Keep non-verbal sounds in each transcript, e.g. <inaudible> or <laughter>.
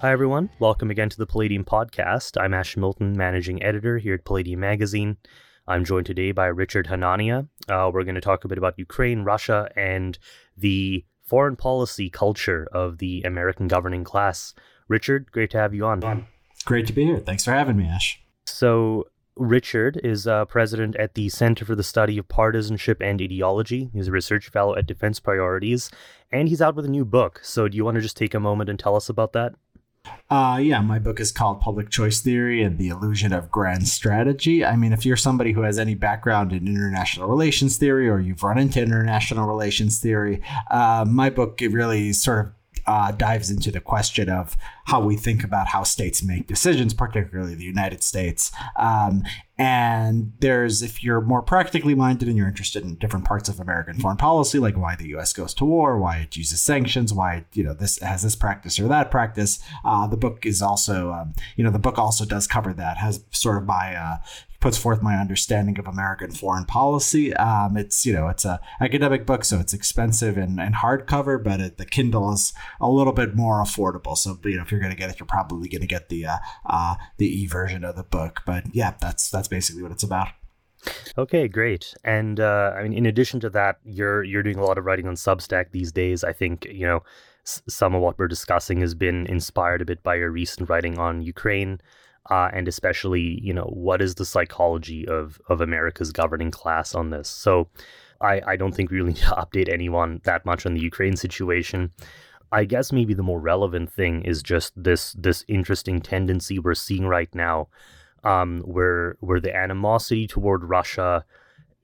Hi, everyone. Welcome again to the Palladium Podcast. I'm Ash Milton, managing editor here at Palladium Magazine. I'm joined today by Richard Hanania. Uh, we're going to talk a bit about Ukraine, Russia, and the foreign policy culture of the American governing class. Richard, great to have you on. Great to be here. Thanks for having me, Ash. So, Richard is uh, president at the Center for the Study of Partisanship and Ideology. He's a research fellow at Defense Priorities, and he's out with a new book. So, do you want to just take a moment and tell us about that? Uh, yeah, my book is called Public Choice Theory and the Illusion of Grand Strategy. I mean, if you're somebody who has any background in international relations theory or you've run into international relations theory, uh, my book really sort of uh, dives into the question of how we think about how states make decisions, particularly the United States. Um, and there's, if you're more practically minded and you're interested in different parts of American foreign policy, like why the U.S. goes to war, why it uses sanctions, why you know this has this practice or that practice, uh, the book is also, um, you know, the book also does cover that. Has sort of my uh, puts forth my understanding of American foreign policy. Um, it's you know it's a academic book, so it's expensive and, and hardcover, but it, the Kindle is a little bit more affordable. So you know if you're going to get it, you're probably going to get the uh, uh, the e version of the book. But yeah, that's that's basically what it's about. Okay, great. And uh, I mean, in addition to that, you're you're doing a lot of writing on Substack these days. I think you know some of what we're discussing has been inspired a bit by your recent writing on Ukraine uh, and especially you know what is the psychology of of America's governing class on this. So I I don't think we really <laughs> need to update anyone that much on the Ukraine situation. I guess maybe the more relevant thing is just this this interesting tendency we're seeing right now, um, where where the animosity toward Russia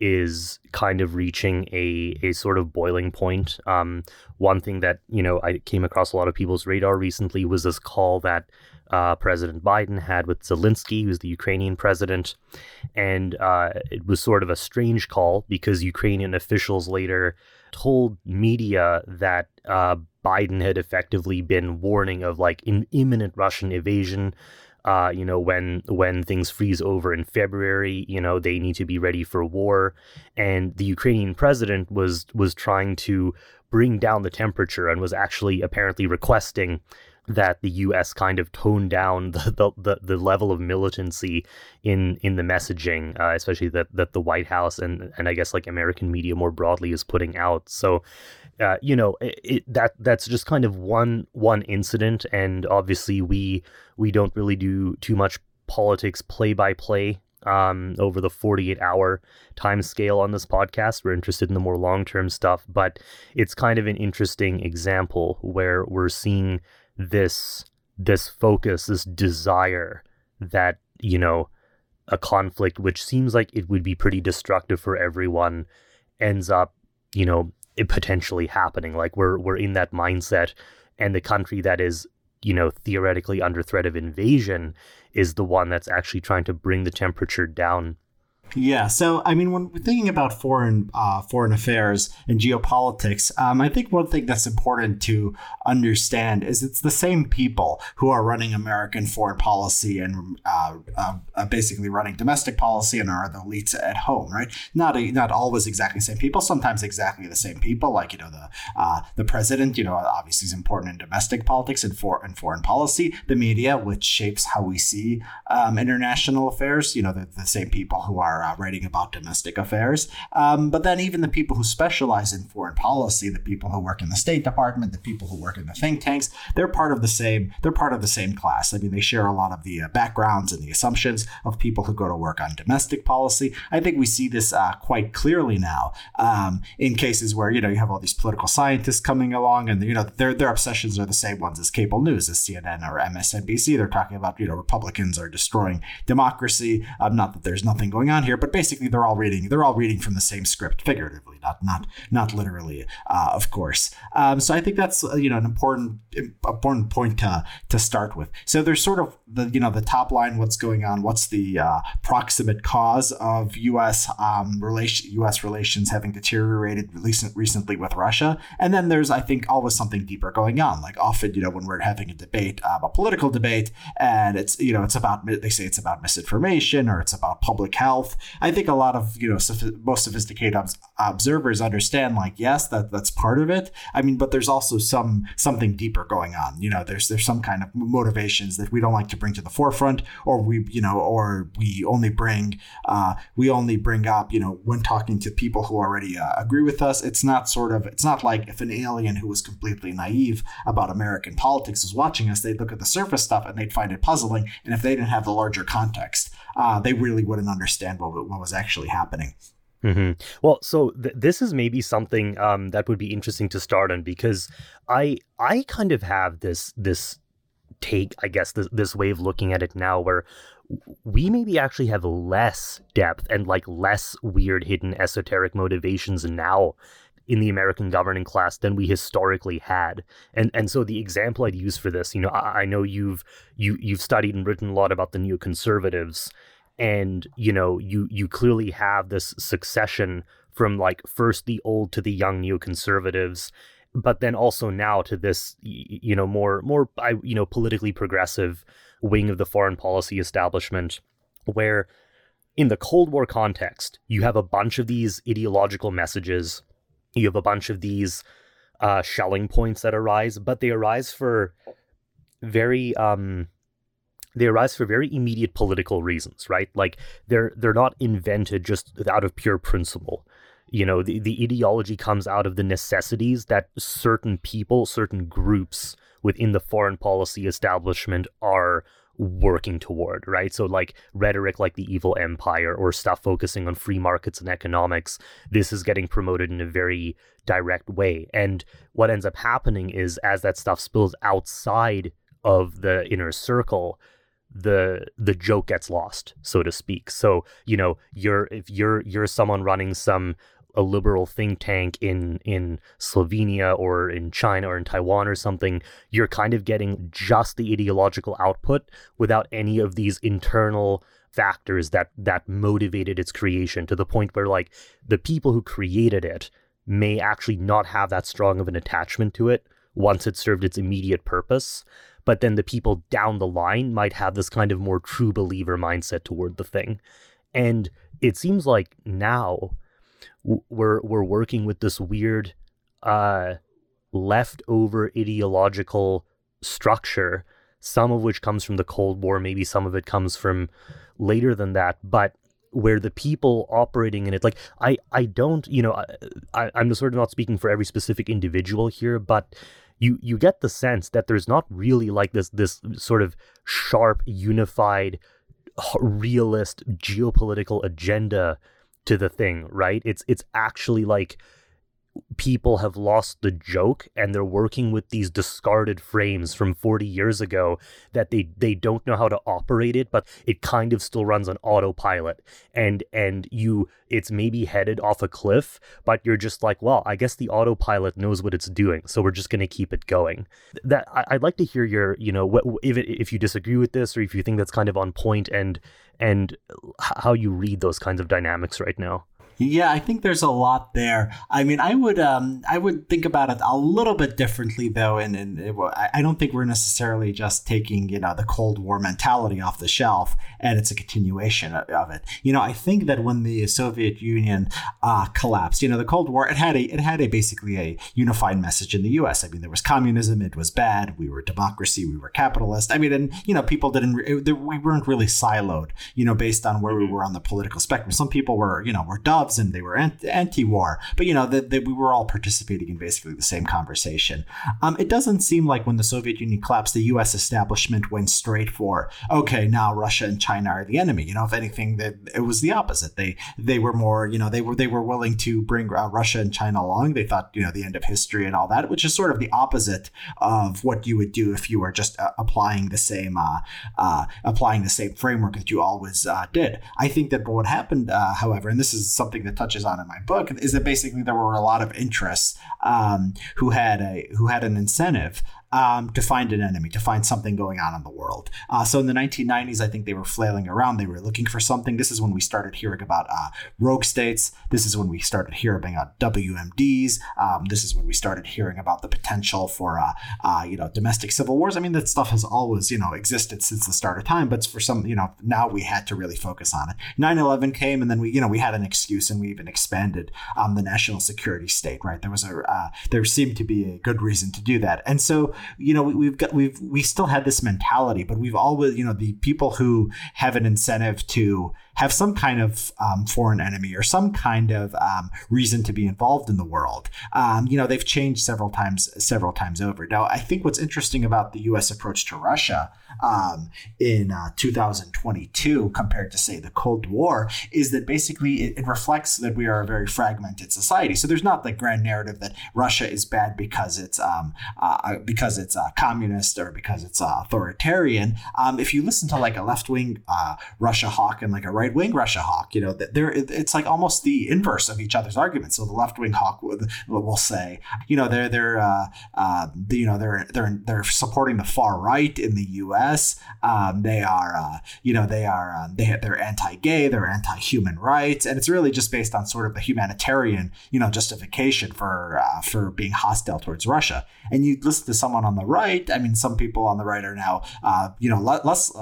is kind of reaching a a sort of boiling point. Um, one thing that you know I came across a lot of people's radar recently was this call that uh, President Biden had with Zelensky, who's the Ukrainian president. And uh, it was sort of a strange call because Ukrainian officials later told media that uh, Biden had effectively been warning of like in imminent Russian invasion. Uh, you know, when when things freeze over in February, you know, they need to be ready for war. And the Ukrainian president was was trying to bring down the temperature and was actually apparently requesting that the U.S. kind of toned down <laughs> the the, the, level of militancy in in the messaging, uh, especially that that the White House and and I guess like American media more broadly is putting out. So, uh, you know, it, it, that that's just kind of one one incident, and obviously we we don't really do too much politics play by play um, over the 48 hour time scale on this podcast. We're interested in the more long term stuff, but it's kind of an interesting example where we're seeing this this focus, this desire that, you know, a conflict which seems like it would be pretty destructive for everyone ends up, you know, potentially happening. Like we're we're in that mindset and the country that is, you know, theoretically under threat of invasion is the one that's actually trying to bring the temperature down yeah, so I mean, when we're thinking about foreign uh, foreign affairs and geopolitics, um, I think one thing that's important to understand is it's the same people who are running American foreign policy and uh, uh, uh basically running domestic policy and are the elites at home, right? Not a, not always exactly the same people. Sometimes exactly the same people, like you know the uh, the president. You know, obviously is important in domestic politics and for and foreign policy. The media, which shapes how we see um, international affairs. You know, the, the same people who are uh, writing about domestic affairs. Um, but then even the people who specialize in foreign policy, the people who work in the State Department, the people who work in the think tanks, they're part of the same. They're part of the same class. I mean, they share a lot of the uh, backgrounds and the assumptions of people who go to work on domestic policy. I think we see this uh, quite clearly now um, in cases where you know you have all these political scientists coming along, and you know their their obsessions are the same ones as cable news, as CNN or MSNBC. They're talking about you know Republicans are destroying democracy. Um, not that there's nothing going on here here, but basically they're all reading they're all reading from the same script figuratively, not not not literally, uh, of course. Um, so I think that's uh, you know an important important point to to start with. So there's sort of the you know the top line, what's going on, what's the uh, proximate cause of U.S. Um, relation U.S. relations having deteriorated recent, recently with Russia, and then there's I think always something deeper going on. Like often you know when we're having a debate, um, a political debate, and it's you know it's about they say it's about misinformation or it's about public health I think a lot of you know most sophisticated observers understand like yes that that's part of it. I mean, but there's also some something deeper going on. You know, there's there's some kind of motivations that we don't like to bring to the forefront, or we you know, or we only bring uh, we only bring up you know when talking to people who already uh, agree with us. It's not sort of it's not like if an alien who was completely naive about American politics was watching us, they'd look at the surface stuff and they'd find it puzzling, and if they didn't have the larger context, uh, they really wouldn't understand what what was actually happening. Mm-hmm. Well, so th- this is maybe something um, that would be interesting to start on because I I kind of have this this take, I guess, this, this way of looking at it now, where we maybe actually have less depth and like less weird hidden esoteric motivations now in the American governing class than we historically had. And and so the example I'd use for this, you know, I, I know you've you you've studied and written a lot about the neoconservatives and you know you you clearly have this succession from like first the old to the young neoconservatives but then also now to this you know more more you know politically progressive wing of the foreign policy establishment where in the cold war context you have a bunch of these ideological messages you have a bunch of these uh, Schelling points that arise but they arise for very um they arise for very immediate political reasons, right? Like they're they're not invented just out of pure principle. You know, the, the ideology comes out of the necessities that certain people, certain groups within the foreign policy establishment are working toward, right? So, like rhetoric like the evil empire or stuff focusing on free markets and economics, this is getting promoted in a very direct way. And what ends up happening is as that stuff spills outside of the inner circle, the the joke gets lost, so to speak. So you know, you're if you're you're someone running some a liberal think tank in in Slovenia or in China or in Taiwan or something, you're kind of getting just the ideological output without any of these internal factors that that motivated its creation to the point where like the people who created it may actually not have that strong of an attachment to it once it served its immediate purpose but then the people down the line might have this kind of more true believer mindset toward the thing. And it seems like now we're we're working with this weird uh, leftover ideological structure, some of which comes from the Cold War, maybe some of it comes from later than that, but where the people operating in it like i i don't you know I, i'm sort of not speaking for every specific individual here but you you get the sense that there's not really like this this sort of sharp unified realist geopolitical agenda to the thing right? It's it's actually like people have lost the joke and they're working with these discarded frames from 40 years ago that they they don't know how to operate it but it kind of still runs on autopilot. And and you it's maybe headed off a cliff but you're just like well i guess the autopilot knows what it's doing so we're just going to keep it going. That I, would like to hear your you know what if if you disagree with this or if you think that's kind of on point and and how you read those kinds of dynamics right now yeah, I think there's a lot there. I mean, I would um, I would think about it a little bit differently though, and, and it, I don't think we're necessarily just taking you know the Cold War mentality off the shelf, and it's a continuation of it. You know, I think that when the Soviet Union uh, collapsed, you know, the Cold War it had a it had a basically a unified message in the U.S. I mean, there was communism, it was bad, we were democracy, we were capitalist. I mean, and you know, people didn't it, we weren't really siloed, you know, based on where we were on the political spectrum. Some people were you know were dumb and they were anti-war, but you know that we were all participating in basically the same conversation. Um, it doesn't seem like when the Soviet Union collapsed, the U.S. establishment went straight for okay, now Russia and China are the enemy. You know, if anything, that it was the opposite. They they were more, you know, they were they were willing to bring uh, Russia and China along. They thought, you know, the end of history and all that, which is sort of the opposite of what you would do if you were just uh, applying the same uh, uh applying the same framework that you always uh, did. I think that what happened, however, and this is something that touches on in my book is that basically there were a lot of interests um, who had a who had an incentive um, to find an enemy, to find something going on in the world. Uh, so in the 1990s, I think they were flailing around. They were looking for something. This is when we started hearing about uh, rogue states. This is when we started hearing about WMDs. Um, this is when we started hearing about the potential for, uh, uh, you know, domestic civil wars. I mean, that stuff has always, you know, existed since the start of time. But for some, you know, now we had to really focus on it. 9/11 came, and then we, you know, we had an excuse, and we even expanded um, the national security state. Right? There was a, uh, there seemed to be a good reason to do that, and so you know, we, have got we've we still had this mentality, but we've always, you know, the people who have an incentive to have some kind of um, foreign enemy or some kind of um, reason to be involved in the world. Um, you know, they've changed several times, several times over. Now, I think what's interesting about the U.S. approach to Russia um, in uh, 2022 compared to, say, the Cold War is that basically it, it, reflects that we are a very fragmented society. So there's not the grand narrative that Russia is bad because it's um, uh, because it's uh, communist or because it's uh, authoritarian. Um, if you listen to like a left wing uh, Russia hawk and like a right wing Russia hawk. You know, there it's like almost the inverse of each other's arguments. So the left wing hawk will, will say, you know, they're they're uh, uh, you know they're they're they're supporting the far right in the U.S. Um, they are uh, you know they are um, they they're anti-gay, they're anti-human rights, and it's really just based on sort of the humanitarian you know justification for uh, for being hostile towards Russia. And you listen to someone on the right. I mean, some people on the right are now uh, you know less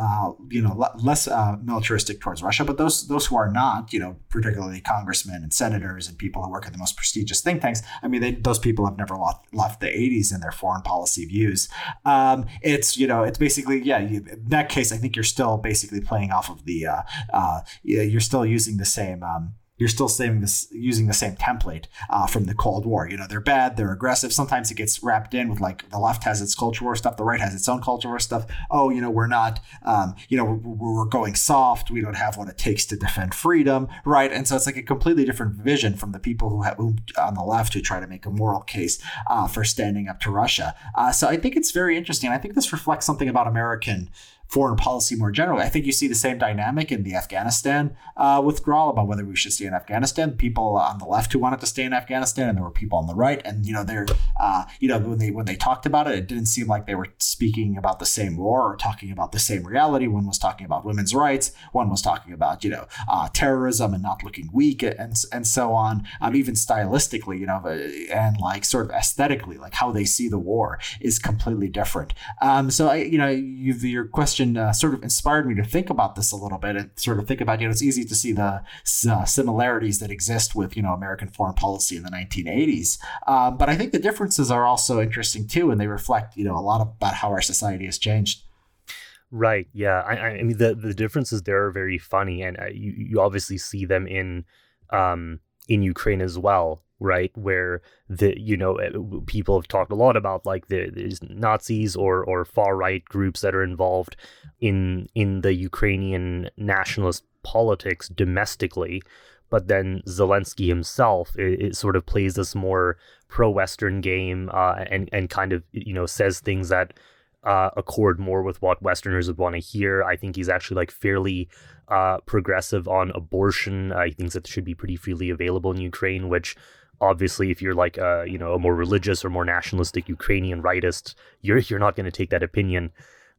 you know less militaristic towards Russia but those those who are not, you know, particularly congressmen and senators and people who work at the most prestigious think tanks, I mean, they, those people have never left, left the 80s in their foreign policy views. Um, it's you know, it's basically yeah. You, in that case, I think you're still basically playing off of the uh, uh, you're still using the same. Um, you're still this using the same template uh, from the Cold War. You know, they're bad, they're aggressive. Sometimes it gets wrapped in with like the left has its culture war stuff, the right has its own culture war stuff. Oh, you know, we're not, um, you know, we're, we're, going soft. We don't have what it takes to defend freedom, right? And so it's like a completely different vision from the people who have who, on the left who try to make a moral case uh, for standing up to Russia. Uh, so I think it's very interesting. I think this reflects something about American foreign policy more generally. I think you see the same dynamic in the Afghanistan uh, withdrawal about whether we should stay in Afghanistan. People on the left who wanted to stay in Afghanistan, and there were people on the right, and you know they're uh, you know when they when they talked about it, it didn't seem like they were speaking about the same war or talking about the same reality. One was talking about women's rights, one was talking about you know uh, terrorism and not looking weak, and and so on. Um, even stylistically, you know, and like sort of aesthetically, like how they see the war is completely different. Um, so I you know your question question uh, sort of inspired me to think about this a little bit and sort of think about, you know, it's easy to see the uh, similarities that exist with, you know, American foreign policy in the 1980s. Um, but I think the differences are also interesting too, and they reflect, you know, a lot about how our society has changed. Right. Yeah. I, I mean, the, the differences there are very funny, and uh, you, you obviously see them in um, in Ukraine as well right? Where the you know eh, people have talked a lot about like the, Nazis or or far right groups that are involved in in the Ukrainian nationalist politics domestically, but then Zelensky himself it, it sort of plays this more pro-Western game uh, and and kind of you know says things that. Uh, accord more with what Westerners would want to hear. I think he's actually like fairly uh, progressive on abortion. Uh, he thinks that should be pretty freely available in Ukraine, which obviously if you're like a you know a more religious or more nationalistic Ukrainian rightist, you're you're not going to take that opinion.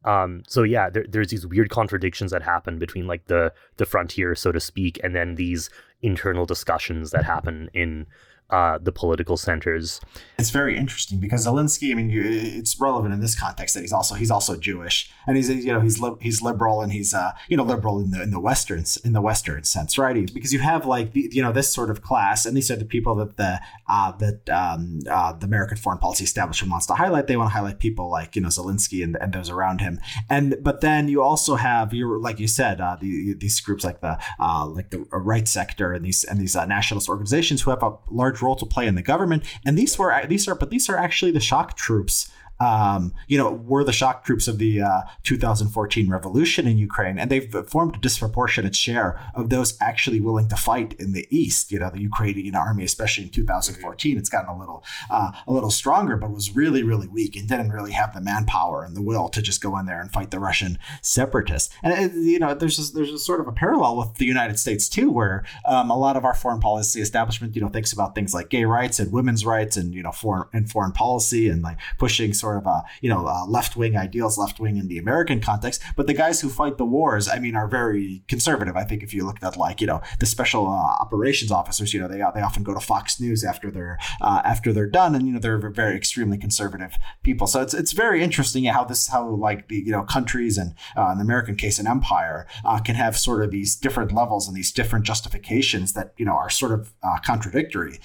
Um, so yeah, there, there's these weird contradictions that happen between like the the frontier, so to speak, and then these internal discussions that happen in uh, the political centers. It's very interesting because Zelensky. I mean, it's relevant in this context that he's also he's also Jewish, and he's you know he's li- he's liberal and he's uh, you know liberal in the in the western in the western sense, right? Because you have like the, you know this sort of class, and these are the people that the uh, that um, uh, the American foreign policy establishment wants to highlight. They want to highlight people like you know Zelensky and, and those around him, and but then you also have you like you said uh, the, these groups like the uh, like the right sector and these and these nationalist organizations who have a large role to play in the government. And these were these are but these are actually the shock troops um, you know, were the shock troops of the uh, 2014 revolution in Ukraine, and they've formed a disproportionate share of those actually willing to fight in the east. You know, the Ukrainian army, especially in 2014, it's gotten a little uh, a little stronger, but was really really weak and didn't really have the manpower and the will to just go in there and fight the Russian separatists. And it, you know, there's a, there's a sort of a parallel with the United States too, where um, a lot of our foreign policy establishment, you know, thinks about things like gay rights and women's rights and you know foreign and foreign policy and like pushing sort sort of uh, you know uh, left wing ideals, left wing in the American context. But the guys who fight the wars, I mean, are very conservative. I think if you look at like you know the special uh, operations officers, you know they they often go to Fox News after they're uh, after they're done, and you know they're very extremely conservative people. So it's it's very interesting how this how like the you know countries and uh, in the American case an empire uh, can have sort of these different levels and these different justifications that you know are sort of contradictory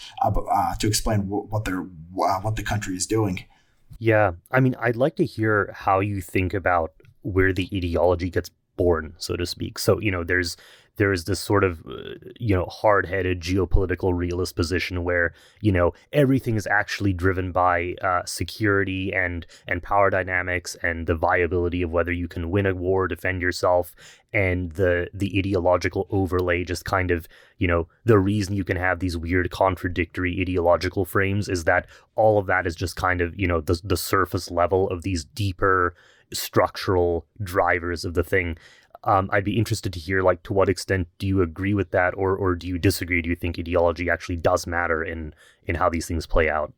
to explain w- what they're what the country is doing. Yeah, I mean, I'd like to hear how you think about where the ideology gets born, so to speak. So, you know, there's there is this sort of uh, you know hard-headed geopolitical realist position where you know everything is actually driven by uh, security and and power dynamics and the viability of whether you can win a war defend yourself and the the ideological overlay just kind of you know the reason you can have these weird contradictory ideological frames is that all of that is just kind of you know the the surface level of these deeper structural drivers of the thing um, I'd be interested to hear, like, to what extent do you agree with that, or or do you disagree? Do you think ideology actually does matter in in how these things play out?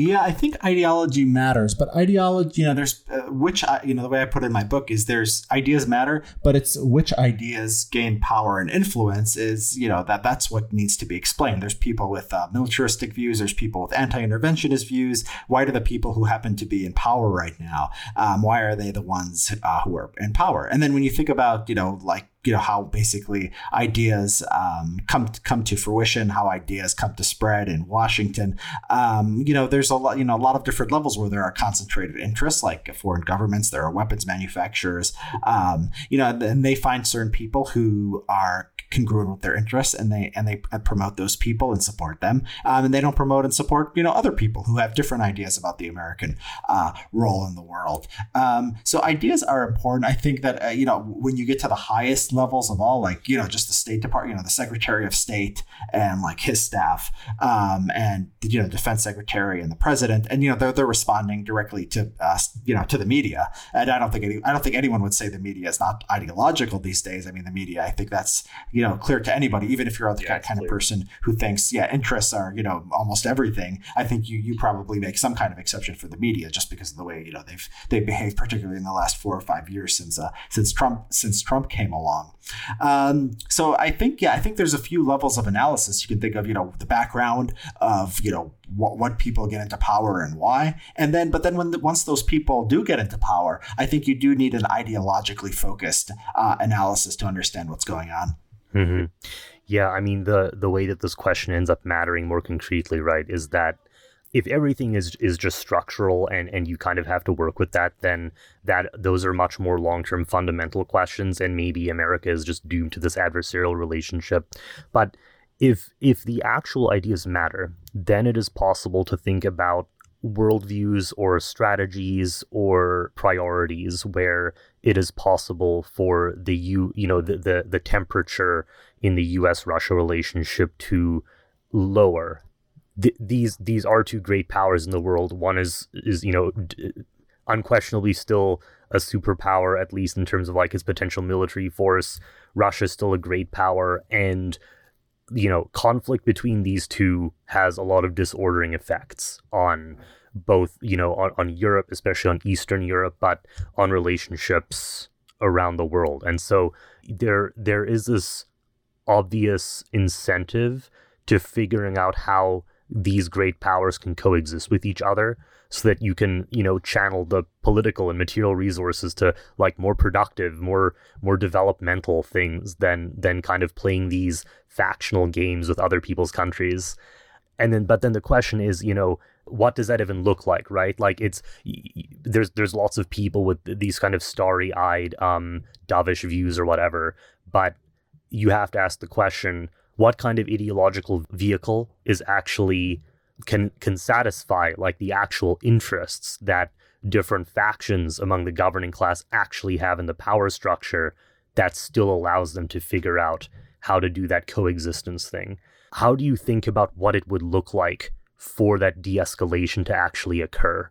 Yeah, I think ideology matters, but ideology, you know, there's uh, which, you know, the way I put it in my book is there's ideas matter, but it's which ideas gain power and influence is, you know, that that's what needs to be explained. There's people with uh, militaristic views, there's people with anti-interventionist views. Why do the people who happen to be in power right now, um, why are they the ones uh, who are in power? And then when you think about, you know, like you know how basically ideas um, come to, come to fruition, how ideas come to spread in Washington. Um, you know, there's a lot you know a lot of different levels where there are concentrated interests, like foreign governments. There are weapons manufacturers. Um, you know, and they find certain people who are congruent with their interests and they and they promote those people and support them. Um, and they don't promote and support you know other people who have different ideas about the american uh, role in the world. Um, so ideas are important. I think that uh, you know when you get to the highest levels of all like you know just the state department you know the secretary of state and like his staff um, and you know defense secretary and the president and you know they're, they're responding directly to uh, you know to the media. And i don't think any, i don't think anyone would say the media is not ideological these days. I mean the media i think that's you you know clear to anybody even if you're the yeah, kind of person who thinks yeah interests are you know almost everything i think you you probably make some kind of exception for the media just because of the way you know they've they've behaved particularly in the last four or five years since uh, since trump since trump came along. Um, so i think yeah i think there's a few levels of analysis. You can think of you know the background of you know what, what people get into power and why. And then but then when the, once those people do get into power i think you do need an ideologically focused uh, analysis to understand what's going on Mm-hmm. Yeah, I mean the the way that this question ends up mattering more concretely, right, is that if everything is is just structural and and you kind of have to work with that, then that those are much more long term fundamental questions, and maybe America is just doomed to this adversarial relationship. But if if the actual ideas matter, then it is possible to think about worldviews or strategies or priorities where it is possible for the you you know the the, the temperature in the U.S. Russia relationship to lower. Th- these these are two great powers in the world. One is is you know d- unquestionably still a superpower, at least in terms of like its potential military force. Russia is still a great power, and you know, conflict between these two has a lot of disordering effects on both, you know, on, on Europe, especially on Eastern Europe, but on relationships around the world. And so there there is this obvious incentive to figuring out how these great powers can coexist with each other so that you can you know channel the political and material resources to like more productive more more developmental things than than kind of playing these factional games with other people's countries and then but then the question is you know what does that even look like right like it's there's there's lots of people with these kind of starry-eyed um dovish views or whatever but you have to ask the question what kind of ideological vehicle is actually can can satisfy like the actual interests that different factions among the governing class actually have in the power structure that still allows them to figure out how to do that coexistence thing. How do you think about what it would look like for that de-escalation to actually occur?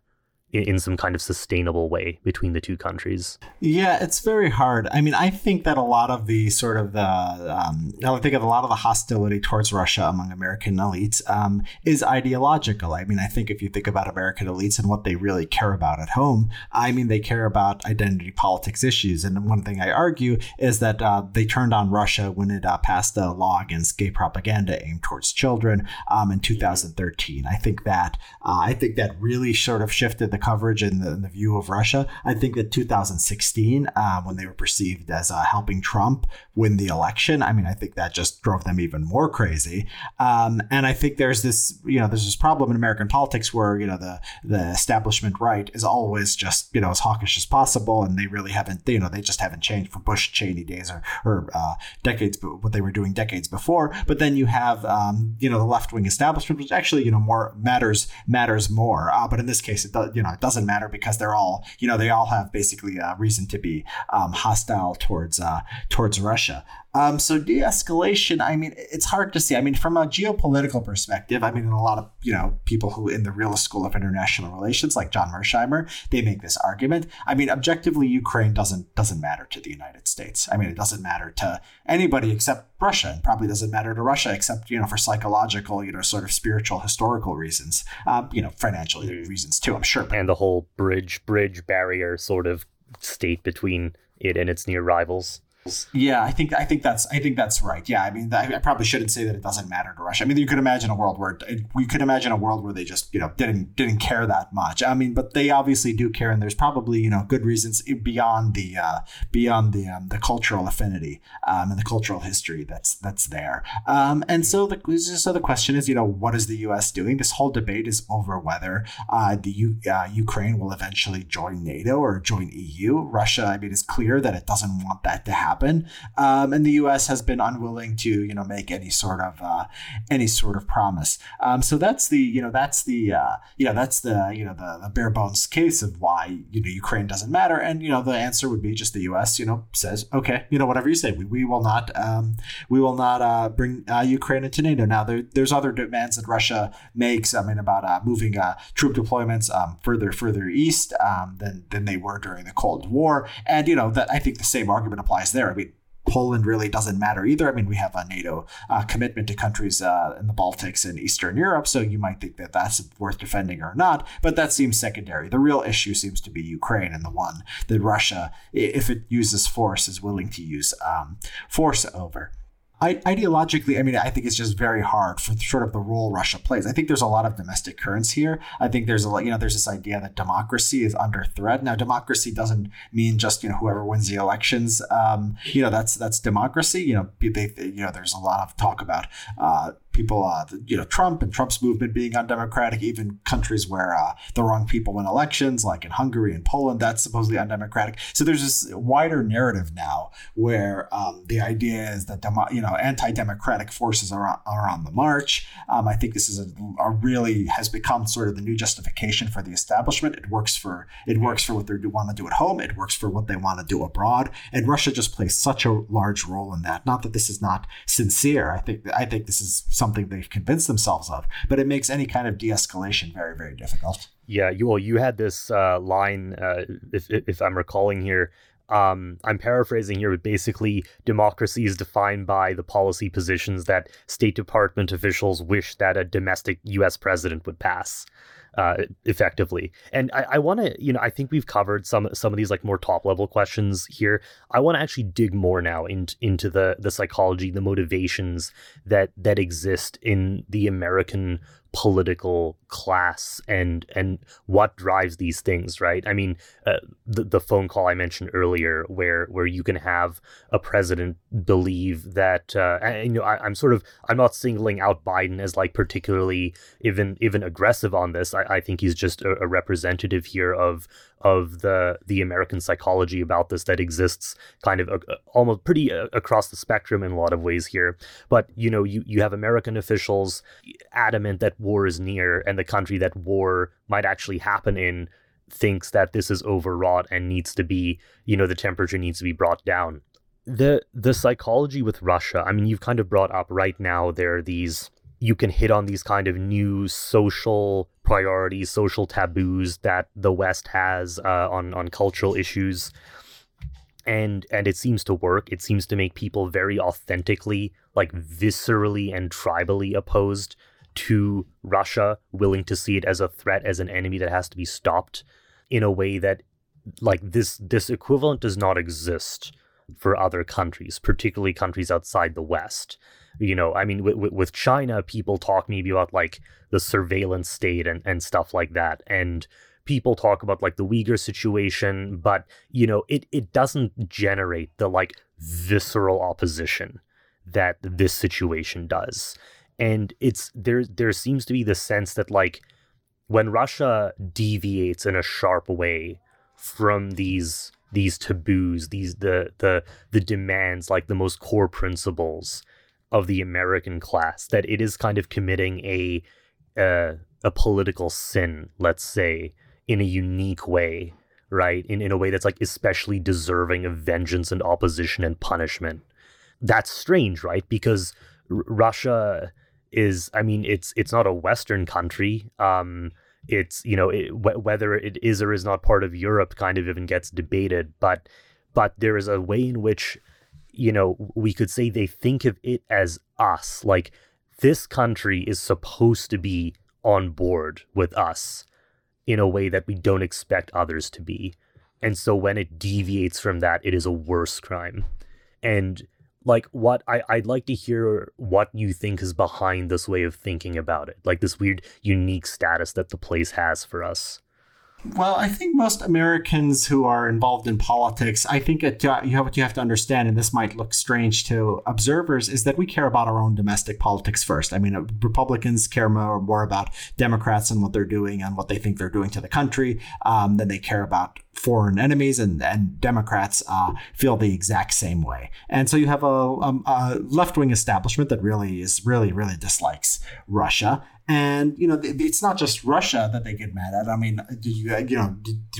In, some kind of sustainable way between the two countries? Yeah, it's very hard. I mean, I think that a lot of the sort of the, um, I think of a lot of the hostility towards Russia among American elites um, is ideological. I mean, I think if you think about American elites and what they really care about at home, I mean, they care about identity politics issues. And one thing I argue is that uh, they turned on Russia when it uh, passed a law against gay propaganda aimed towards children um, in 2013. I think that uh, I think that really sort of shifted the coverage and the, the view of Russia. I think that 2016, uh, when they were perceived as uh, helping Trump win the election, I mean, I think that just drove them even more crazy. Um, and I think there's this, you know, there's this problem in American politics where you know the the establishment right is always just you know as hawkish as possible, and they really haven't, you know, they just haven't changed from Bush Cheney days or or uh, decades, what they were doing decades before. But then you have, um, you know, the left wing establishment, which actually, you know, more matters matters more. Uh, but in this case, it does, you know, it doesn't matter because they're all, you know, they all have basically a reason to be um, hostile towards uh, towards Russia. Um, so de-escalation, I mean, it's hard to see. I mean, from a geopolitical perspective, I mean, in a lot of you know people who in the real school of international relations, like John Mearsheimer, they make this argument. I mean, objectively, Ukraine doesn't doesn't matter to the United States. I mean, it doesn't matter to anybody except Russia, and probably doesn't matter to Russia except you know for psychological, you know, sort of spiritual, historical reasons, um, you know, financial reasons too. I'm sure, and the whole bridge bridge barrier sort of state between it and its near rivals. Yeah, I think I think that's I think that's right. Yeah, I mean, I, I, probably shouldn't say that it doesn't matter to Russia. I mean, you could imagine a world where we could imagine a world where they just you know didn't didn't care that much. I mean, but they obviously do care, and there's probably you know good reasons beyond the uh, beyond the um, the cultural affinity um, and the cultural history that's that's there. Um, and so the so the question is, you know, what is the U.S. doing? This whole debate is over whether uh, the U, uh, Ukraine will eventually join NATO or join EU. Russia, I mean, it's clear that it doesn't want that to happen happen. Um, and the U.S. has been unwilling to, you know, make any sort of uh, any sort of promise. Um, so that's the, you know, that's the, uh, you know, that's the, you know, the, the bare bones case of why you know Ukraine doesn't matter. And you know, the answer would be just the U.S. You know says, okay, you know, whatever you say, we, we will not, um, we will not uh, bring uh, Ukraine into NATO. Now there, there's other demands that Russia makes. I mean, about uh, moving uh, troop deployments um, further further east um, than than they were during the Cold War. And you know that I think the same argument applies there. I mean, Poland really doesn't matter either. I mean, we have a NATO uh, commitment to countries uh, in the Baltics and Eastern Europe, so you might think that that's worth defending or not, but that seems secondary. The real issue seems to be Ukraine and the one that Russia, if it uses force, is willing to use um, force over. I, ideologically, I mean, I think it's just very hard for sort of the role Russia plays. I think there's a lot of domestic currents here. I think there's a lot, you know, there's this idea that democracy is under threat. Now, democracy doesn't mean just you know whoever wins the elections. Um, you know, that's that's democracy. You know, they, you know, there's a lot of talk about uh, people, uh, you know, Trump and Trump's movement being undemocratic, even countries where uh, the wrong people win elections, like in Hungary and Poland, that's supposedly undemocratic. So there's this wider narrative now where um, the idea is that, demo- you know, anti-democratic forces are on, are on the march. Um, I think this is a, a, really has become sort of the new justification for the establishment. It works for it works for what they want to do at home. It works for what they want to do abroad. And Russia just plays such a large role in that. Not that this is not sincere. I think I think this is something they've convinced themselves of, but it makes any kind of de-escalation very, very difficult. Yeah, you well, you had this uh, line, uh, if if I'm recalling here. Um, I'm paraphrasing here, but basically, democracy is defined by the policy positions that State Department officials wish that a domestic U.S. president would pass uh, effectively. And I, I want to, you know, I think we've covered some some of these like more top level questions here. I want to actually dig more now into into the the psychology, the motivations that that exist in the American political class and and what drives these things right? I mean uh, the, the phone call i mentioned earlier where where you can have a president believe that uh, and, you know I, am sort of i'm not singling out biden as like particularly even even aggressive on this. I, I think he's just a, a representative here of of the the American psychology about this that exists kind of uh, almost pretty uh, across the spectrum in a lot of ways here. But you know, you you have American officials adamant that war is near, and the country that war might actually happen in thinks that this is overwrought and needs to be, you know, the temperature needs to be brought down. The the psychology with Russia, I mean, you've kind of brought up right now there are these you can hit on these kind of new social priorities, social taboos that the West has uh, on on cultural issues, and and it seems to work. It seems to make people very authentically, like viscerally and tribally opposed to Russia, willing to see it as a threat, as an enemy that has to be stopped, in a way that like this this equivalent does not exist for other countries, particularly countries outside the West. You know, I mean, with, with China, people talk maybe about like the surveillance state and, and stuff like that. And people talk about like the Uyghur situation, but, you know, it, it doesn't generate the like visceral opposition that this situation does. And it's there, there seems to be the sense that like when Russia deviates in a sharp way from these these taboos, these the the the demands, like the most core principles of the American class, that it is kind of committing a uh, a political sin, let's say, in a unique way, right? In in a way that's like especially deserving of vengeance and opposition and punishment. That's strange, right? Because R- Russia is, I mean, it's it's not a Western country. Um, it's you know it, wh- whether it is or is not part of Europe kind of even gets debated but but there is a way in which you know we could say they think of it as us like this country is supposed to be on board with us in a way that we don't expect others to be and so when it deviates from that it is a worse crime and like what I, I'd like to hear what you think is behind this way of thinking about it, like this weird unique status that the place has for us. Well, I think most Americans who are involved in politics, I think it, uh, you have what you have to understand, and this might look strange to observers, is that we care about our own domestic politics first. I mean, uh, Republicans care more, more about Democrats and what they're doing and what they think they're doing to the country um, than they care about foreign enemies, and, and Democrats uh, feel the exact same way. And so you have a, a, a left wing establishment that really is really, really dislikes Russia and you know, it's not just Russia that they get mad at. I mean, do you you know,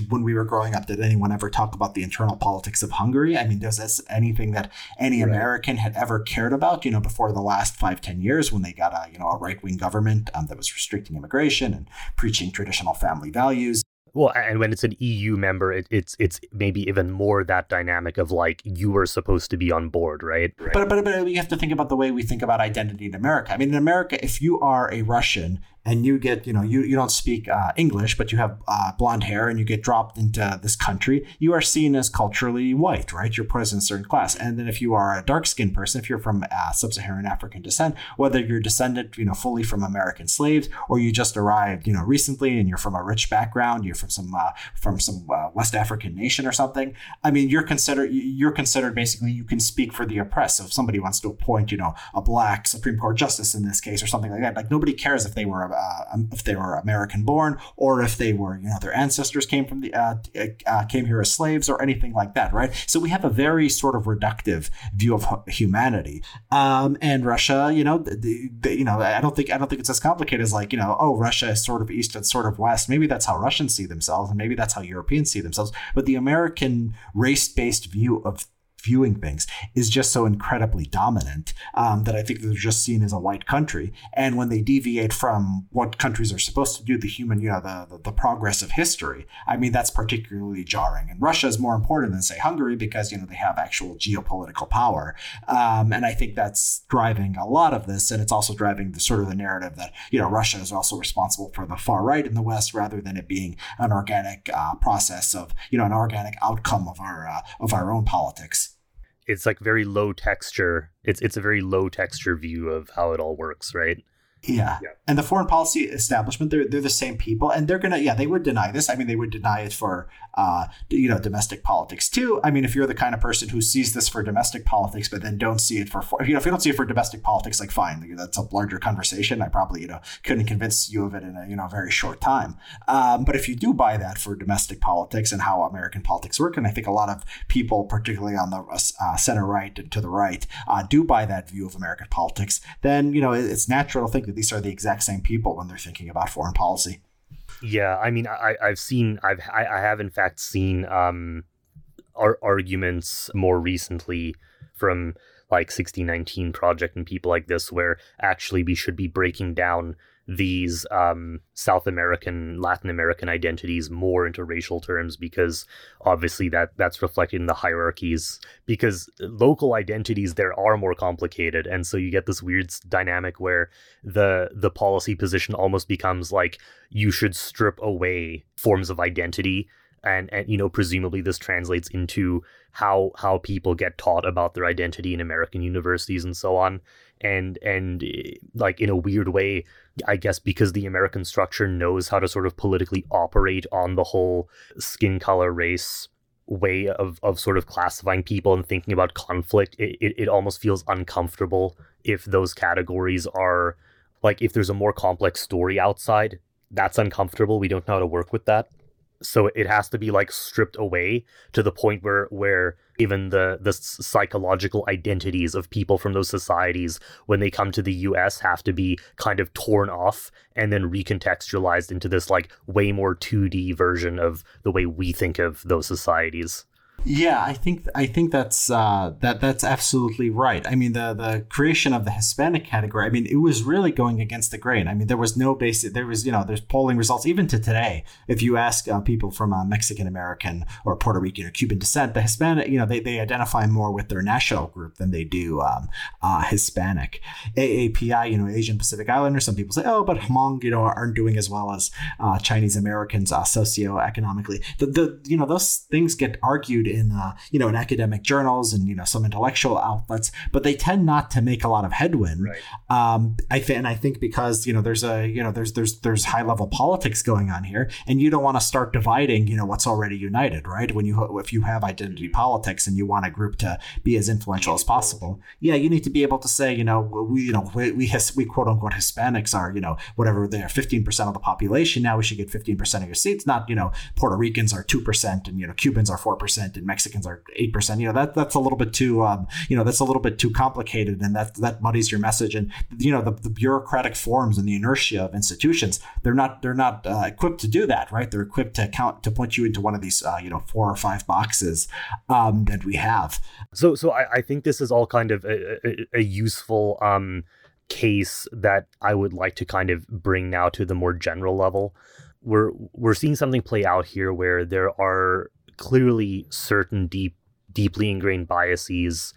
when we were growing up, did anyone ever talk about the internal politics of Hungary? I mean, does this anything that any right. American had ever cared about? You know, before the last five ten years, when they got a you know a right wing government um, that was restricting immigration and preaching traditional family values. Well, and when it's an EU member, it, it's it's maybe even more that dynamic of like you were supposed to be on board, right? right? But but but you have to think about the way we think about identity in America. I mean, in America, if you are a Russian and you get, you know, you, you don't speak uh, English, but you have uh, blonde hair and you get dropped into this country, you are seen as culturally white, right? You're put in a certain class. And then if you are a dark skinned person, if you're from uh, sub Saharan African descent, whether you're descended, you know, fully from American slaves or you just arrived, you know, recently and you're from a rich background, you're from some, uh, from some uh, West African nation or something, I mean, you're considered, you're considered basically you can speak for the oppressed. So if somebody wants to appoint, you know, a black Supreme Court justice in this case or something like that, like nobody cares if they were uh, um, if they were American born or if they were, you know, their ancestors came from the uh, uh, came here as slaves or anything like that, right? So we have a very sort of reductive view of humanity. Um, and Russia, you know, the, the, you know, I don't think I don't think it's as complicated as like, you know, oh, Russia is sort of east and sort of west. Maybe that's how Russians see themselves, and maybe that's how Europeans see themselves. But the American race-based view of viewing things is just so incredibly dominant um, that I think they're just seen as a white country. And when they deviate from what countries are supposed to do, the human, you know, the, the, the progress of history, I mean, that's particularly jarring. And Russia is more important than, say, Hungary because, you know, they have actual geopolitical power. Um, and I think that's driving a lot of this. And it's also driving the sort of the narrative that, you know, Russia is also responsible for the far right in the West rather than it being an organic uh, process of, you know, an organic outcome of our, uh, of our own politics it's like very low texture. It's it's a very low texture view of how it all works, right? Yeah. yeah. And the foreign policy establishment, they're, they're the same people. And they're going to, yeah, they would deny this. I mean, they would deny it for, uh, you know, domestic politics too. I mean, if you're the kind of person who sees this for domestic politics, but then don't see it for, you know, if you don't see it for domestic politics, like fine, that's a larger conversation. I probably, you know, couldn't convince you of it in a, you know, very short time. Um, but if you do buy that for domestic politics and how American politics work, and I think a lot of people, particularly on the uh, center right and to the right, uh, do buy that view of American politics, then, you know, it's natural to think these are the exact same people when they're thinking about foreign policy. Yeah, I mean, I, I've seen, I've, I, I have in fact seen um, ar- arguments more recently from like 1619 project and people like this where actually we should be breaking down these um, South American, Latin American identities more into racial terms because obviously that that's reflected in the hierarchies. Because local identities there are more complicated, and so you get this weird dynamic where the the policy position almost becomes like you should strip away forms of identity. And and you know presumably this translates into how how people get taught about their identity in American universities and so on and and eh, like in a weird way I guess because the American structure knows how to sort of politically operate on the whole skin color race way of of sort of classifying people and thinking about conflict it, it, it almost feels uncomfortable if those categories are like if there's a more complex story outside that's uncomfortable. We don't know how to work with that so it has to be like stripped away to the point where where even the the psychological identities of people from those societies when they come to the US have to be kind of torn off and then recontextualized into this like way more 2D version of the way we think of those societies. Yeah, I think I think that's uh, that that's absolutely right. I mean, the the creation of the Hispanic category. I mean, it was really going against the grain. I mean, there was no basic. There was you know, there's polling results even to today. If you ask uh, people from uh, Mexican American or Puerto Rican or Cuban descent, the Hispanic, you know, they, they identify more with their national group than they do um, uh, Hispanic. AAPI, you know, Asian Pacific Islanders. Some people say, oh, but Hmong, you know, aren't doing as well as uh, Chinese Americans uh, socioeconomically. The the you know those things get argued in uh, you know in academic journals and you know some intellectual outlets, but they tend not to make a lot of headwind. Right. Um, I th- and I think because you know there's a you know there's there's there's high level politics going on here, and you don't want to start dividing you know what's already united, right? When you if you have identity politics and you want a group to be as influential as possible, yeah, you need to be able to say you know we you know we we, we quote unquote Hispanics are you know whatever they're 15 percent of the population now we should get 15 percent of your seats, not you know Puerto Ricans are two percent and you know Cubans are four percent and Mexicans are eight percent. You know that that's a little bit too um, you know that's a little bit too complicated, and that that muddies your message. And you know the, the bureaucratic forms and the inertia of institutions they're not they're not uh, equipped to do that, right? They're equipped to count to point you into one of these uh, you know four or five boxes um, that we have. So so I, I think this is all kind of a, a, a useful. Um, case that I would like to kind of bring now to the more general level. We're we're seeing something play out here where there are clearly certain deep, deeply ingrained biases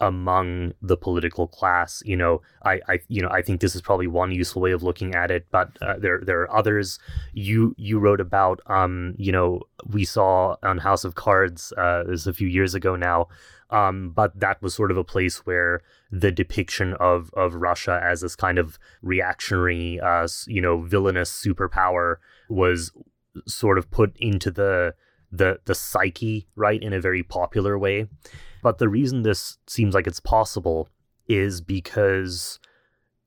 among the political class. You know, I, I, you know, I think this is probably one useful way of looking at it. But uh, there, there are others. You, you wrote about, um, you know, we saw on House of Cards. Uh, this a few years ago now. Um, but that was sort of a place where the depiction of of Russia as this kind of reactionary, uh, you know, villainous superpower was sort of put into the the the psyche right in a very popular way. But the reason this seems like it's possible is because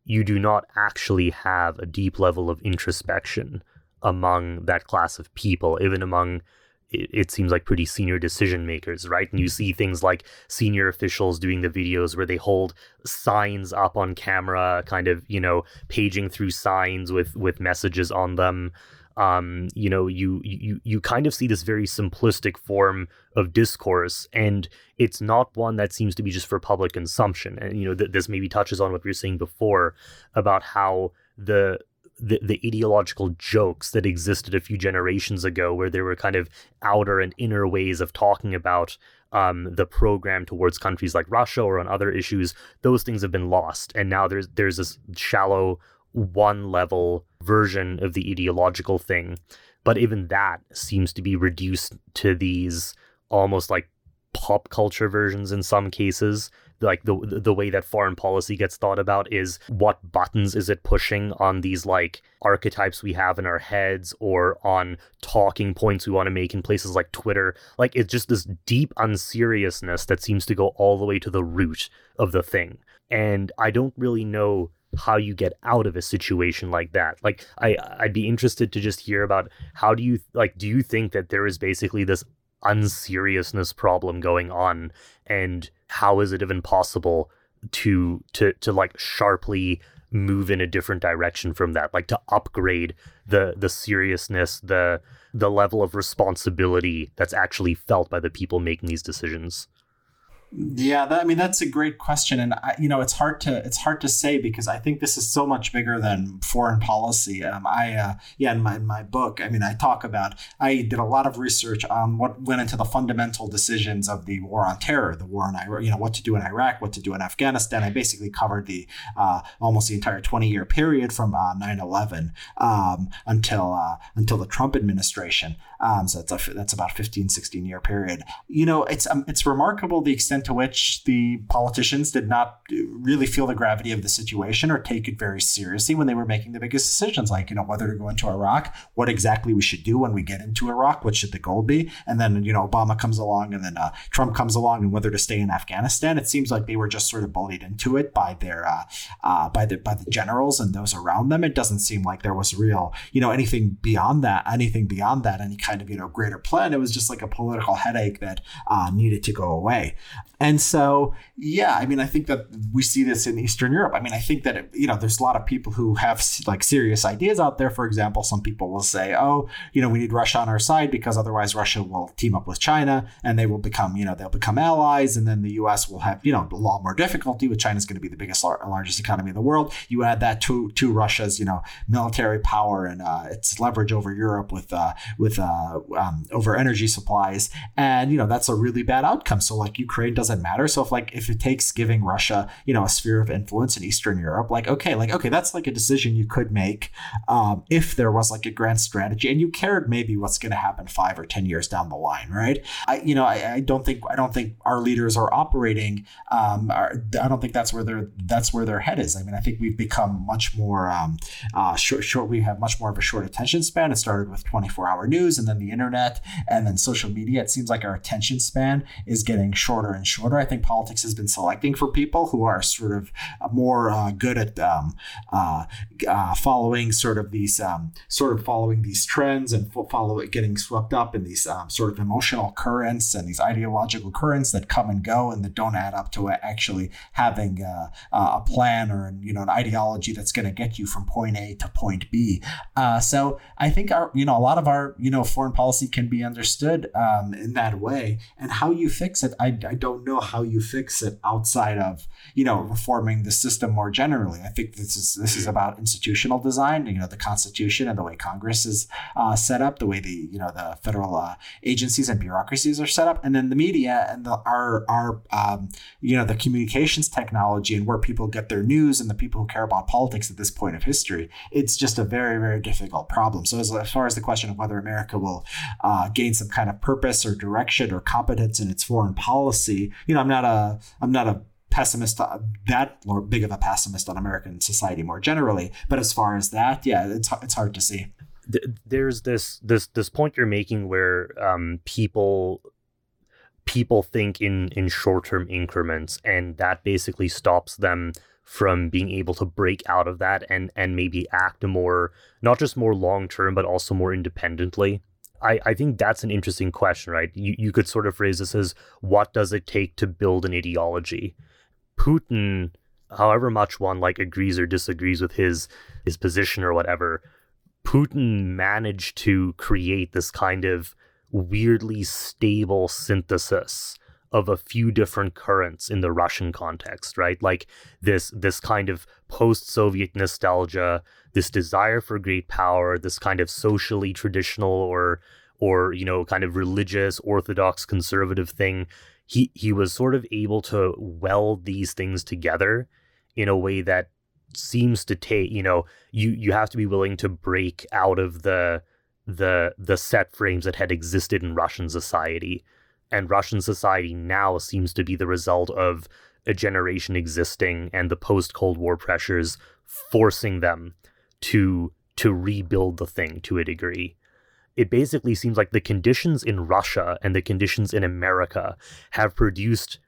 you do not actually have a deep level of introspection among that class of people even among it, it seems like pretty senior decision makers right? And you mm-hmm. see things like senior officials doing the videos where they hold signs up on camera kind of you know paging through signs with with messages on them um, you know, you you you kind of see this very simplistic form of discourse, and it's not one that seems to be just for public consumption. And you know, th- this maybe touches on what we were saying before about how the the, the ideological jokes that existed a few generations ago, where there were kind of outer and inner ways of talking about um, the program towards countries like Russia or on other issues, those things have been lost, and now there's there's this shallow one level version of the ideological thing. But even that seems to be reduced to these almost like pop culture versions in some cases. Like the the way that foreign policy gets thought about is what buttons is it pushing on these like archetypes we have in our heads or on talking points we want to make in places like Twitter. Like it's just this deep unseriousness that seems to go all the way to the root of the thing. And I don't really know how you get out of a situation like that. Like I I'd be interested to just hear about how do you like do you think that there is basically this unseriousness problem going on? And how is it even possible to to to like sharply move in a different direction from that? Like to upgrade the the seriousness the the level of responsibility that's actually felt by the people making these decisions Yeah, that, I mean that's a great question, and I, you know it's hard to it's hard to say because I think this is so much bigger than foreign policy. Um, I uh, yeah, in my my book, I mean I talk about I did a lot of research on what went into the fundamental decisions of the war on terror, the war in Iraq, you know what to do in Iraq, what to do in Afghanistan. I basically covered the uh, almost the entire twenty year period from uh, 9/11 um, until uh, until the Trump administration. Um, so that's a, that's about 15, 16 year period. You know, it's um, it's remarkable the extent to which the politicians did not really feel the gravity of the situation or take it very seriously when they were making the biggest decisions, like you know whether to go into Iraq, what exactly we should do when we get into Iraq, what should the goal be, and then you know Obama comes along and then uh, Trump comes along and whether to stay in Afghanistan. It seems like they were just sort of bullied into it by their uh, uh, by the by the generals and those around them. It doesn't seem like there was real you know anything beyond that, anything beyond that, any kind kind of you know greater plan. It was just like a political headache that uh, needed to go away. And so, yeah, I mean, I think that we see this in Eastern Europe. I mean, I think that, it, you know, there's a lot of people who have like serious ideas out there. For example, some people will say, oh, you know, we need Russia on our side because otherwise Russia will team up with China and they will become, you know, they'll become allies. And then the US will have, you know, a lot more difficulty with China's going to be the biggest, largest economy in the world. You add that to, to Russia's, you know, military power and uh, its leverage over Europe with, uh, with, uh, um, over energy supplies. And, you know, that's a really bad outcome. So like Ukraine doesn't doesn't matter. So if like if it takes giving Russia, you know, a sphere of influence in Eastern Europe, like okay, like okay, that's like a decision you could make um, if there was like a grand strategy and you cared maybe what's going to happen five or ten years down the line, right? I you know I, I don't think I don't think our leaders are operating. Um, are, I don't think that's where their that's where their head is. I mean, I think we've become much more um, uh, short, short. We have much more of a short attention span. It started with 24 hour news and then the internet and then social media. It seems like our attention span is getting shorter and shorter. I think politics has been selecting for people who are sort of uh, more uh, good at um, uh, uh, following sort of these um, sort of following these trends and follow it, getting swept up in these um, sort of emotional currents and these ideological currents that come and go and that don't add up to actually having uh, a plan or you know an ideology that's going to get you from point A to point B. so I think our you know a lot of our you know foreign policy can be understood um, in that way, and how you fix it, I, I don't know know how you fix it outside of you know reforming the system more generally. I think this is this is about institutional design. You know, the Constitution and the way Congress is uh, set up, the way the you know the federal uh, agencies and bureaucracies are set up, and then the media and the our our um, you know the communications technology and where people get their news and the people who care about politics at this point of history. It's just a very very difficult problem. So as, as far as the question of whether America will uh, gain some kind of purpose or direction or competence in its foreign policy, you know, I'm not a I'm not a pessimist uh, that or big of a pessimist on American society more generally. But as far as that, yeah, it's it's hard to see. There's this this this point you're making where um, people people think in in short term increments, and that basically stops them from being able to break out of that and and maybe act more not just more long term but also more independently I, I think that's an interesting question, right? You, you could sort of phrase this as what does it take to build an ideology? Putin, however much one like agrees or disagrees with his his position or whatever, Putin managed to create this kind of weirdly stable synthesis of a few different currents in the Russian context, right? Like this this kind of post-Soviet nostalgia, this desire for great power, this kind of socially traditional or or you know kind of religious orthodox conservative thing. He he was sort of able to weld these things together in a way that seems to take, you know, you you have to be willing to break out of the the the set frames that had existed in Russian society and Russian society now seems to be the result of a generation existing and the post Cold War pressures forcing them to to rebuild the thing to a degree. It basically seems like the conditions in Russia and the conditions in America have produced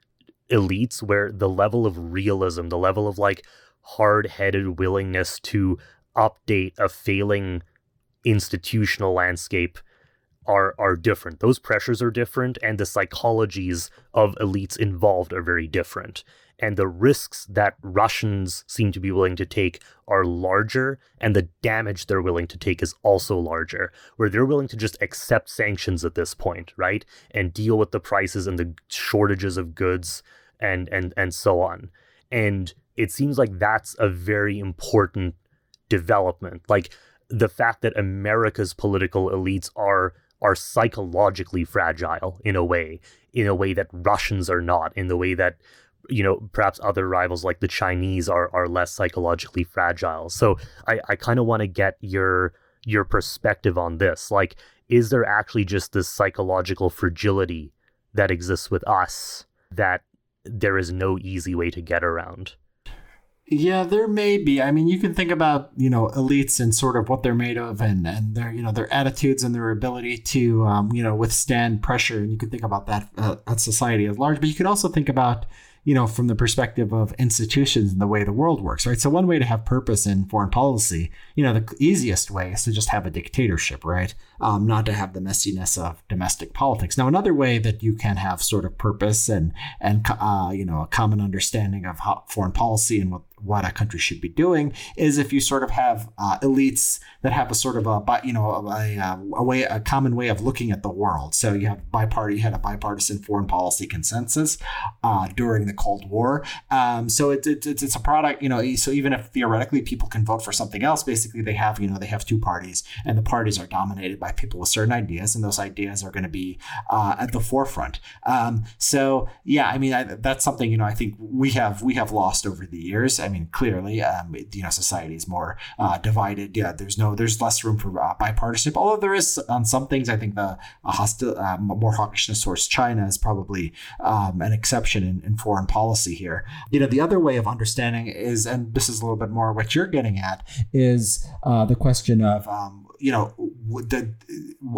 elites where the level of realism, the level of like hard-headed willingness to update a failing institutional landscape are are different. Those pressures are different, and the psychologies of elites involved are very different. And the risks that Russians seem to be willing to take are larger, and the damage they're willing to take is also larger. Where they're willing to just accept sanctions at this point, right, and deal with the prices and the shortages of goods and and and so on. And it seems like that's a very important development. Like the fact that America's political elites are are psychologically fragile in a way, in a way that Russians are not, in the way that you know perhaps other rivals like the Chinese are are less psychologically fragile. So I I kind of want to get your your perspective on this. Like, is there actually just this psychological fragility that exists with us that there is no easy way to get around? Yeah, there may be. I mean, you can think about you know elites and sort of what they're made of, and and their you know their attitudes and their ability to um, you know withstand pressure, and you can think about that uh, at society at large. But you can also think about you know, from the perspective of institutions and the way the world works, right? So one way to have purpose in foreign policy, you know, the easiest way is to just have a dictatorship, right? Um, not to have the messiness of domestic politics. Now, another way that you can have sort of purpose and and uh, you know a common understanding of how foreign policy and what what a country should be doing is if you sort of have uh, elites that have a sort of a you know a, a, way a common way of looking at the world. So you have biparty had a bipartisan foreign policy consensus uh, during the Cold War. Um, so it, it, it's it's a product you know. So even if theoretically people can vote for something else, basically they have you know they have two parties and the parties are dominated by people with certain ideas and those ideas are going to be uh, at the forefront. Um, so yeah, I mean I, that's something you know I think we have we have lost over the years. I mean, clearly, um, you know, society is more uh, divided. Yeah, there's no, there's less room for uh, bipartisanship. Although there is on some things, I think the hostile, uh, more hawkishness towards China is probably um, an exception in, in, foreign policy here. You know, the other way of understanding is, and this is a little bit more what you're getting at, is uh, the question of um, you know the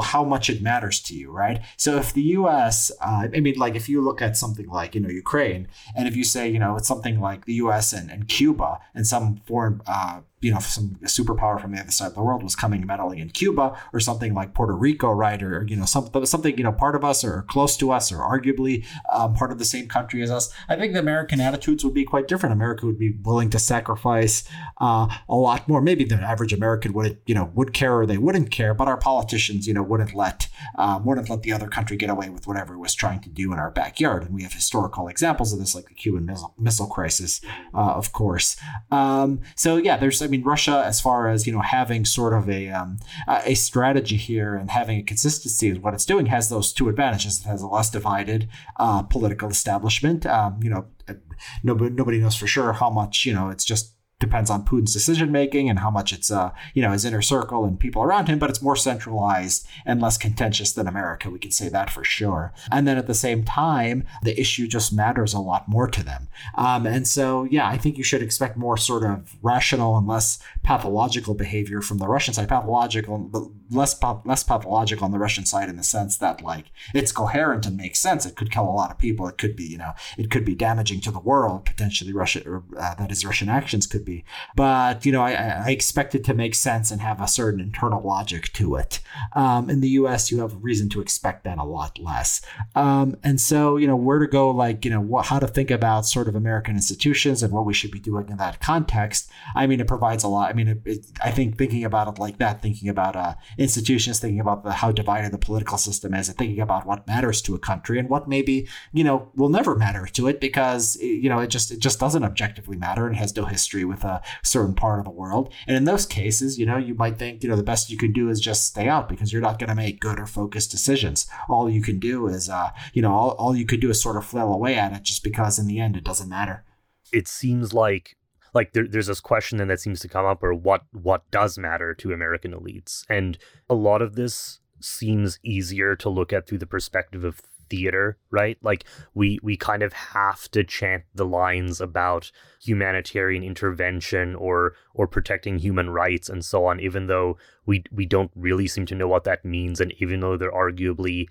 how much it matters to you right? So if the us uh, i mean like if you look at something like you know ukraine and if you say you know it's something like the us and, and cuba and some foreign uh, you know, some superpower from the other side of the world was coming meddling in Cuba or something like Puerto Rico, right? Or, you know, some, something, you know, part of us or close to us or arguably um, part of the same country as us. I think the American attitudes would be quite different. America would be willing to sacrifice uh, a lot more. Maybe the average American would, you know, would care or they wouldn't care, but our politicians, you know, wouldn't let, um, wouldn't let the other country get away with whatever it was trying to do in our backyard. And we have historical examples of this, like the Cuban missile, missile crisis, uh, of course. Um, so yeah, there's, I mean, Russia, as far as you know, having sort of a um, a strategy here and having a consistency is what it's doing, has those two advantages. It has a less divided uh, political establishment. Um, you know, nobody nobody knows for sure how much you know. It's just depends on Putin's decision making and how much it's uh you know his inner circle and people around him, but it's more centralized and less contentious than America. We can say that for sure. And then at the same time, the issue just matters a lot more to them. Um, and so yeah, I think you should expect more sort of rational and less pathological behavior from the Russian side. Pathological, less less pathological on the Russian side in the sense that like it's coherent and makes sense. It could kill a lot of people. It could be you know it could be damaging to the world potentially. Russia or uh, that is Russian actions could be. But you know, I, I, expect it to make sense and have a certain internal logic to it. Um, in the U.S., you have reason to expect that a lot less. Um, and so, you know, where to go, like you know, what, how to think about sort of American institutions and what we should be doing in that context. I mean, it provides a lot. I mean, it, it, I think thinking about it like that, thinking about uh, institutions, thinking about the, how divided the political system is, and thinking about what matters to a country and what maybe you know will never matter to it because you know it just it just doesn't objectively matter and has no history with with a certain part of the world. And in those cases, you know, you might think, you know, the best you can do is just stay out because you're not going to make good or focused decisions. All you can do is, uh, you know, all, all you could do is sort of flail away at it just because in the end it doesn't matter. It seems like like there, there's this question then that seems to come up or what what does matter to american elites and a lot of this seems easier to look at through the perspective of theater, right? Like we we kind of have to chant the lines about humanitarian intervention or or protecting human rights and so on, even though we we don't really seem to know what that means, and even though they're arguably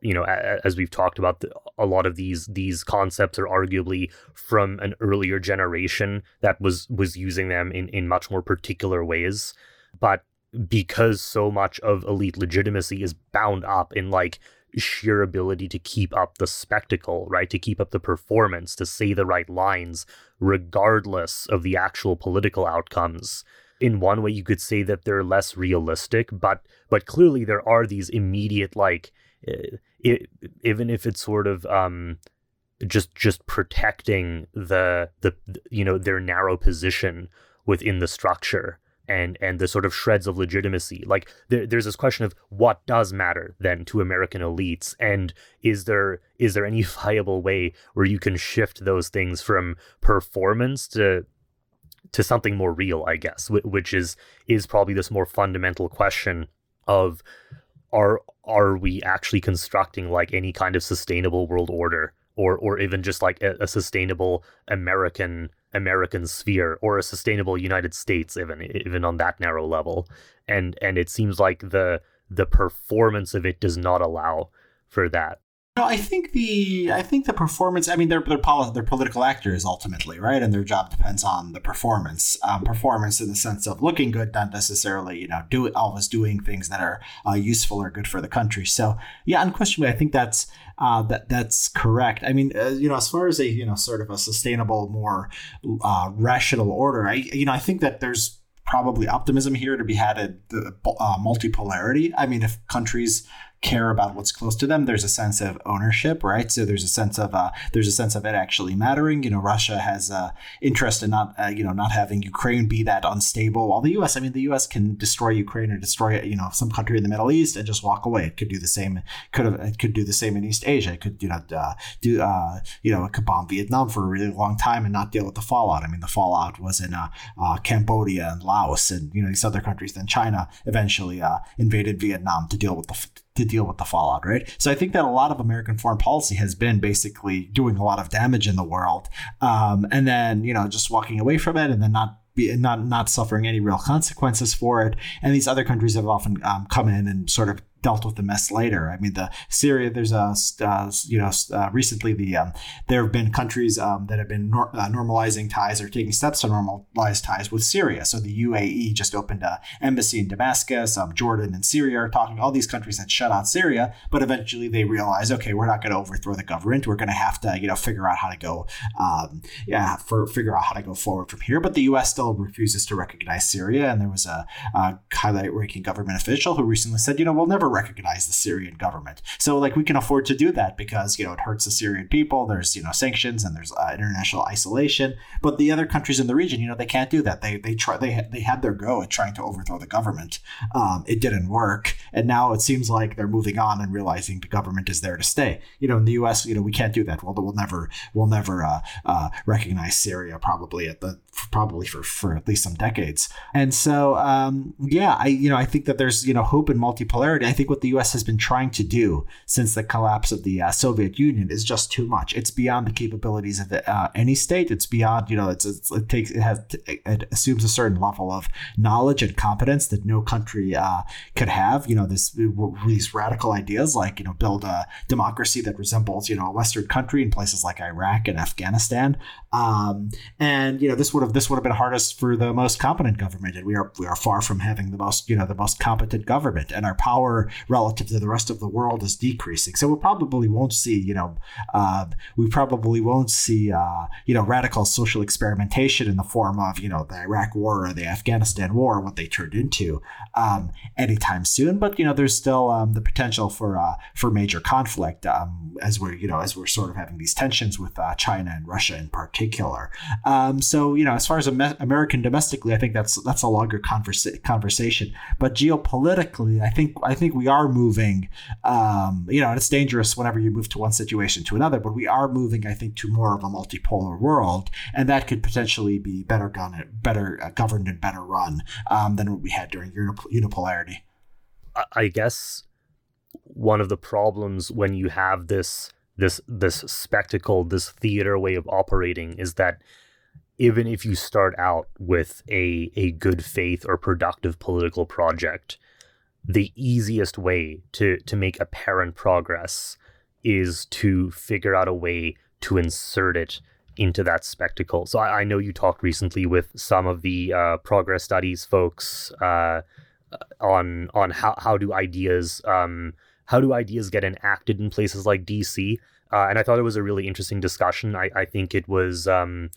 you know as we've talked about a lot of these these concepts are arguably from an earlier generation that was was using them in in much more particular ways but because so much of elite legitimacy is bound up in like sheer ability to keep up the spectacle, right? To keep up the performance, to say the right lines, regardless of the actual political outcomes. In one way, you could say that they're less realistic, but but clearly there are these immediate like, it, eh, even if it's sort of um, just just protecting the the you know their narrow position within the structure and and the sort of shreds of legitimacy. Like there, there's this question of what does matter then to american elites? And is there is there any <laughs> viable way where you can shift those things from performance to to something more real i guess? Which is is probably this more fundamental question of are are we actually constructing like any kind of sustainable world order? Or or even just like a, a sustainable american American sphere or a sustainable United States even even on that narrow level and and it seems like the the performance of it does not allow for that no, I think the I think the performance. I mean, they're they're, poli- they're political actors ultimately, right? And their job depends on the performance. Um, performance in the sense of looking good, not necessarily you know do always doing things that are uh, useful or good for the country. So yeah, unquestionably, I think that's uh, that that's correct. I mean, uh, you know, as far as a you know sort of a sustainable, more uh, rational order, I you know I think that there's probably optimism here to be had at the uh, multipolarity. I mean, if countries care about what's close to them. There's a sense of ownership, right? So there's a sense of uh, there's a sense of it actually mattering. You know, Russia has uh, interest in not uh, you know not having Ukraine be that unstable. While the U.S. I mean, the U.S. can destroy Ukraine or destroy you know some country in the Middle East and just walk away. It could do the same. Could have it could do the same in East Asia. It could you know uh, do uh, you know it could bomb Vietnam for a really long time and not deal with the fallout. I mean, the fallout was in uh, Cambodia and Laos and you know these other countries. Then China eventually invaded Vietnam to deal with the to deal with the fallout, right? So I think that a lot of American foreign policy has been basically doing a lot of damage in the world, um, and then you know just walking away from it, and then not be, not not suffering any real consequences for it. And these other countries have often um, come in and sort of dealt with the mess later. I mean, the Syria. There's a uh, you know uh, recently the um, there have been countries um, that have been nor- uh, normalizing ties or taking steps to normalize ties with Syria. So the UAE just opened an embassy in Damascus. Um, Jordan and Syria are talking. All these countries that shut out Syria, but eventually they realize, okay, we're not going to overthrow the government. We're going to have to you know figure out how to go um, yeah for figure out how to go forward from here. But the U.S. still refuses to recognize Syria, and there was a, a high-ranking government official who recently said, you know, we'll never recognize the Syrian government. So like we can afford to do that because you know it hurts the Syrian people. There's you know sanctions and there's uh, international isolation. But the other countries in the region, you know, they can't do that. They they try they they had their go at trying to overthrow the government. Um, it didn't work, and now it seems like they're moving on and realizing the government is there to stay. You know, in the U.S., you know, we can't do that. We'll, we'll never we'll never uh, uh, recognize Syria probably at the probably for for at least some decades. And so um, yeah, I you know I think that there's you know hope in multipolarity. I think what the U.S. has been trying to do since the collapse of the uh, Soviet Union is just too much. It's beyond the capabilities of the, uh, any state. It's beyond you know it's, it's, it takes it has it assumes a certain level of knowledge and competence that no country uh, could have. You know this these radical ideas like you know build a democracy that resembles you know a Western country in places like Iraq and Afghanistan. Um, and you know this would have this would have been hardest for the most competent government, and we are we are far from having the most you know the most competent government, and our power relative to the rest of the world is decreasing. So we probably won't see, you know, uh, we probably won't see, uh, you know, radical social experimentation in the form of, you know, the Iraq War or the Afghanistan War, what they turned into, um, anytime soon. But you know, there's still um, the potential for uh, for major conflict um, as we're, you know, as we're sort of having these tensions with uh, China and Russia in particular. Um, so you know, as far as American domestically, I think that's that's a longer conversa- conversation. But geopolitically, I think I think we are moving. Um, you know, and it's dangerous whenever you move to one situation to another, but we are moving, I think, to more of a multipolar world, and that could potentially be better better uh, governed, and better run um, than what we had during unipolarity. I guess one of the problems when you have this this this spectacle, this theater way of operating, is that even if you start out with a a good faith or productive political project, the easiest way to to make apparent progress is to figure out a way to insert it into that spectacle. So I, I know you talked recently with some of the uh, progress studies folks uh, on on how how do ideas um, how do ideas get enacted in places like DC. Uh, and I thought it was a really interesting discussion. I, I think it was um,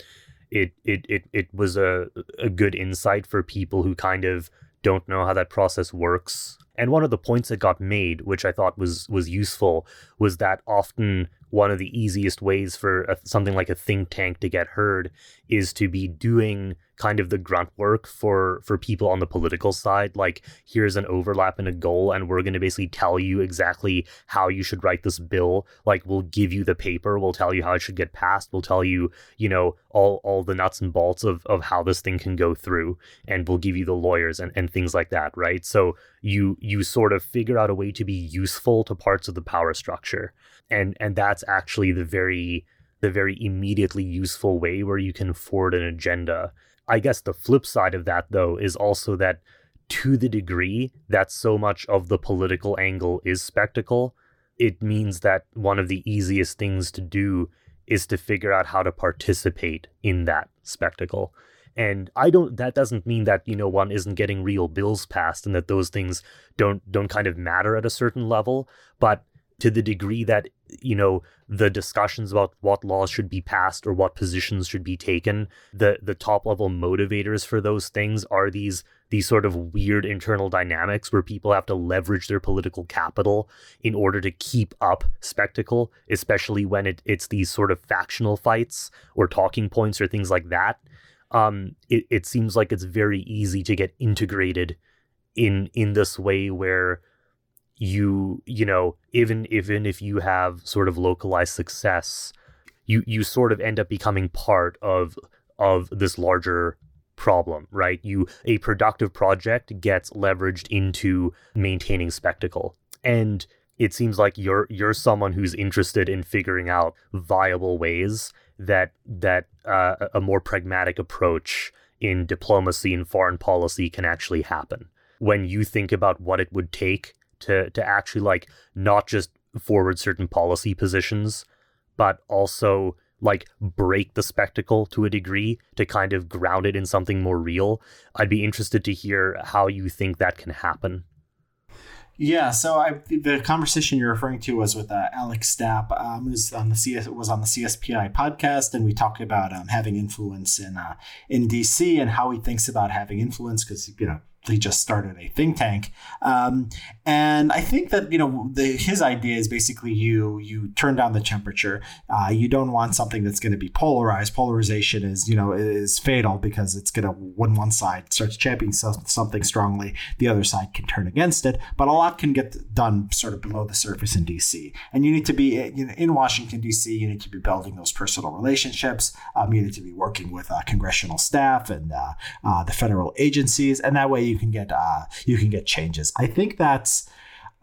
it, it it it was a a good insight for people who kind of don't know how that process works. And one of the points that got made, which I thought was was useful, was that often one of the easiest ways for a, something like a think tank to get heard is to be doing kind of the grunt work for for people on the political side. Like here's an overlap and a goal and we're going to basically tell you exactly how you should write this bill. Like we'll give you the paper we'll tell you how it should get passed we'll tell you you know all all the nuts and bolts of of how this thing can go through and we'll give you the lawyers and, and things like that right? So you you sort of figure out a way to be useful to parts of the power structure and and that's actually the very the very immediately useful way where you can forward an agenda I guess the flip side of that, though, is also that to the degree that so much of the political angle is spectacle, it means that one of the easiest things to do is to figure out how to participate in that spectacle. And I don't that doesn't mean that, you know, one isn't getting real bills passed and that those things don't don't kind of matter at a certain level, but to the degree that you know the discussions about what laws should be passed or what positions should be taken the the top level motivators for those things are these these sort of weird internal dynamics where people have to leverage their political capital in order to keep up spectacle especially when it, it's these sort of factional fights or talking points or things like that. Um, it, it seems like it's very easy to get integrated in in this way where you you know even even if you have sort of localized success you you sort of end up becoming part of of this larger problem right? You a productive project gets leveraged into maintaining spectacle. And it seems like you're you're someone who's interested in figuring out viable ways that that uh, a more pragmatic approach in diplomacy and foreign policy can actually happen. When you think about what it would take to to actually like not just forward certain policy positions, but also like break the spectacle to a degree to kind of ground it in something more real. I'd be interested to hear how you think that can happen. Yeah, so I, the conversation you're referring to was with uh, Alex Stapp, um, who's on the CS was on the CSPI podcast, and we talked about um, having influence in uh, in DC and how he thinks about having influence because you know he just started a think tank. Um, and I think that you know the, his idea is basically you you turn down the temperature. Uh, you don't want something that's going to be polarized. Polarization is you know is fatal because it's going to when one side starts championing something strongly, the other side can turn against it. But a lot can get done sort of below the surface in D.C. And you need to be you know, in Washington D.C. You need to be building those personal relationships. Um, you need to be working with uh, congressional staff and uh, uh the federal agencies, and that way you can get uh, you can get changes. I think that's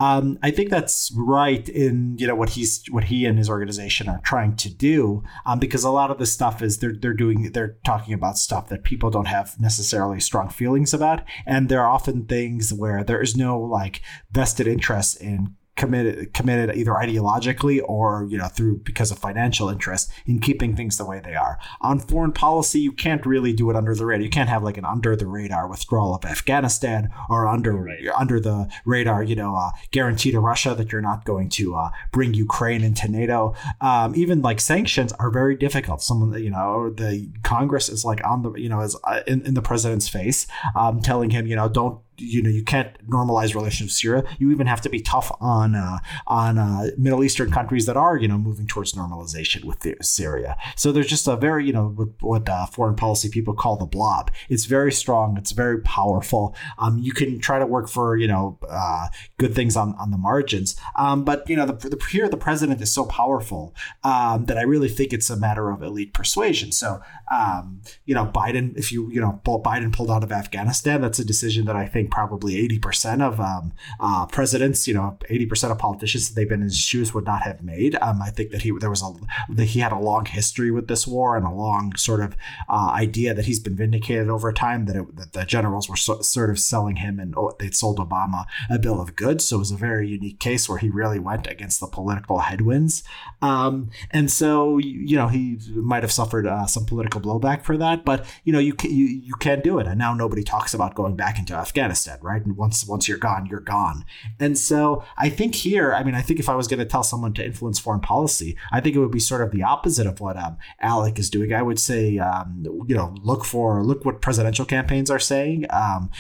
um, I think that's right in you know what he's what he and his organization are trying to do um, because a lot of the stuff is they're they're doing they're talking about stuff that people don't have necessarily strong feelings about. And there are often things where there is no like vested interest in committed committed either ideologically or you know through because of financial interest in keeping things the way they are. On foreign policy you can't really do it under the radar. You can't have like an under the radar withdrawal of afghanistan or under right. under the radar you know uh, guarantee to russia that you're not going to uh, bring ukraine into nato. Um, even like sanctions are very difficult. Someone you know the congress is like on the you know is uh, in, in the president's face um, telling him you know don't you know you can't normalize relations with Syria. You even have to be tough on uh, on uh, Middle Eastern countries that are you know moving towards normalization with Syria. So there's just a very you know what, what uh, foreign policy people call the blob. It's very strong. It's very powerful. Um, you can try to work for you know uh, good things on on the margins, um, but you know the, the here the president is so powerful um, that I really think it's a matter of elite persuasion. So um, you know Biden, if you you know Biden pulled out of Afghanistan, that's a decision that I think think probably 80% of um, uh, presidents, you know, 80% of politicians that they've been in his shoes would not have made. Um, I think that he there was a that he had a long history with this war and a long sort of uh, idea that he's been vindicated over time. That, it, that the generals were so, sort of selling him and oh, they'd sold Obama a bill of goods. So it was a very unique case where he really went against the political headwinds. Um, and so you know he might have suffered uh, some political blowback for that, but you know you can, you you can do it. And now nobody talks about going back into Afghanistan Right? And once once you're gone, you're gone. And so I think here, I mean, I think if I was going to tell someone to influence foreign policy, I think it would be sort of the opposite of what um, Alec is doing. I would say, um, you know, look for look what presidential campaigns are saying, um,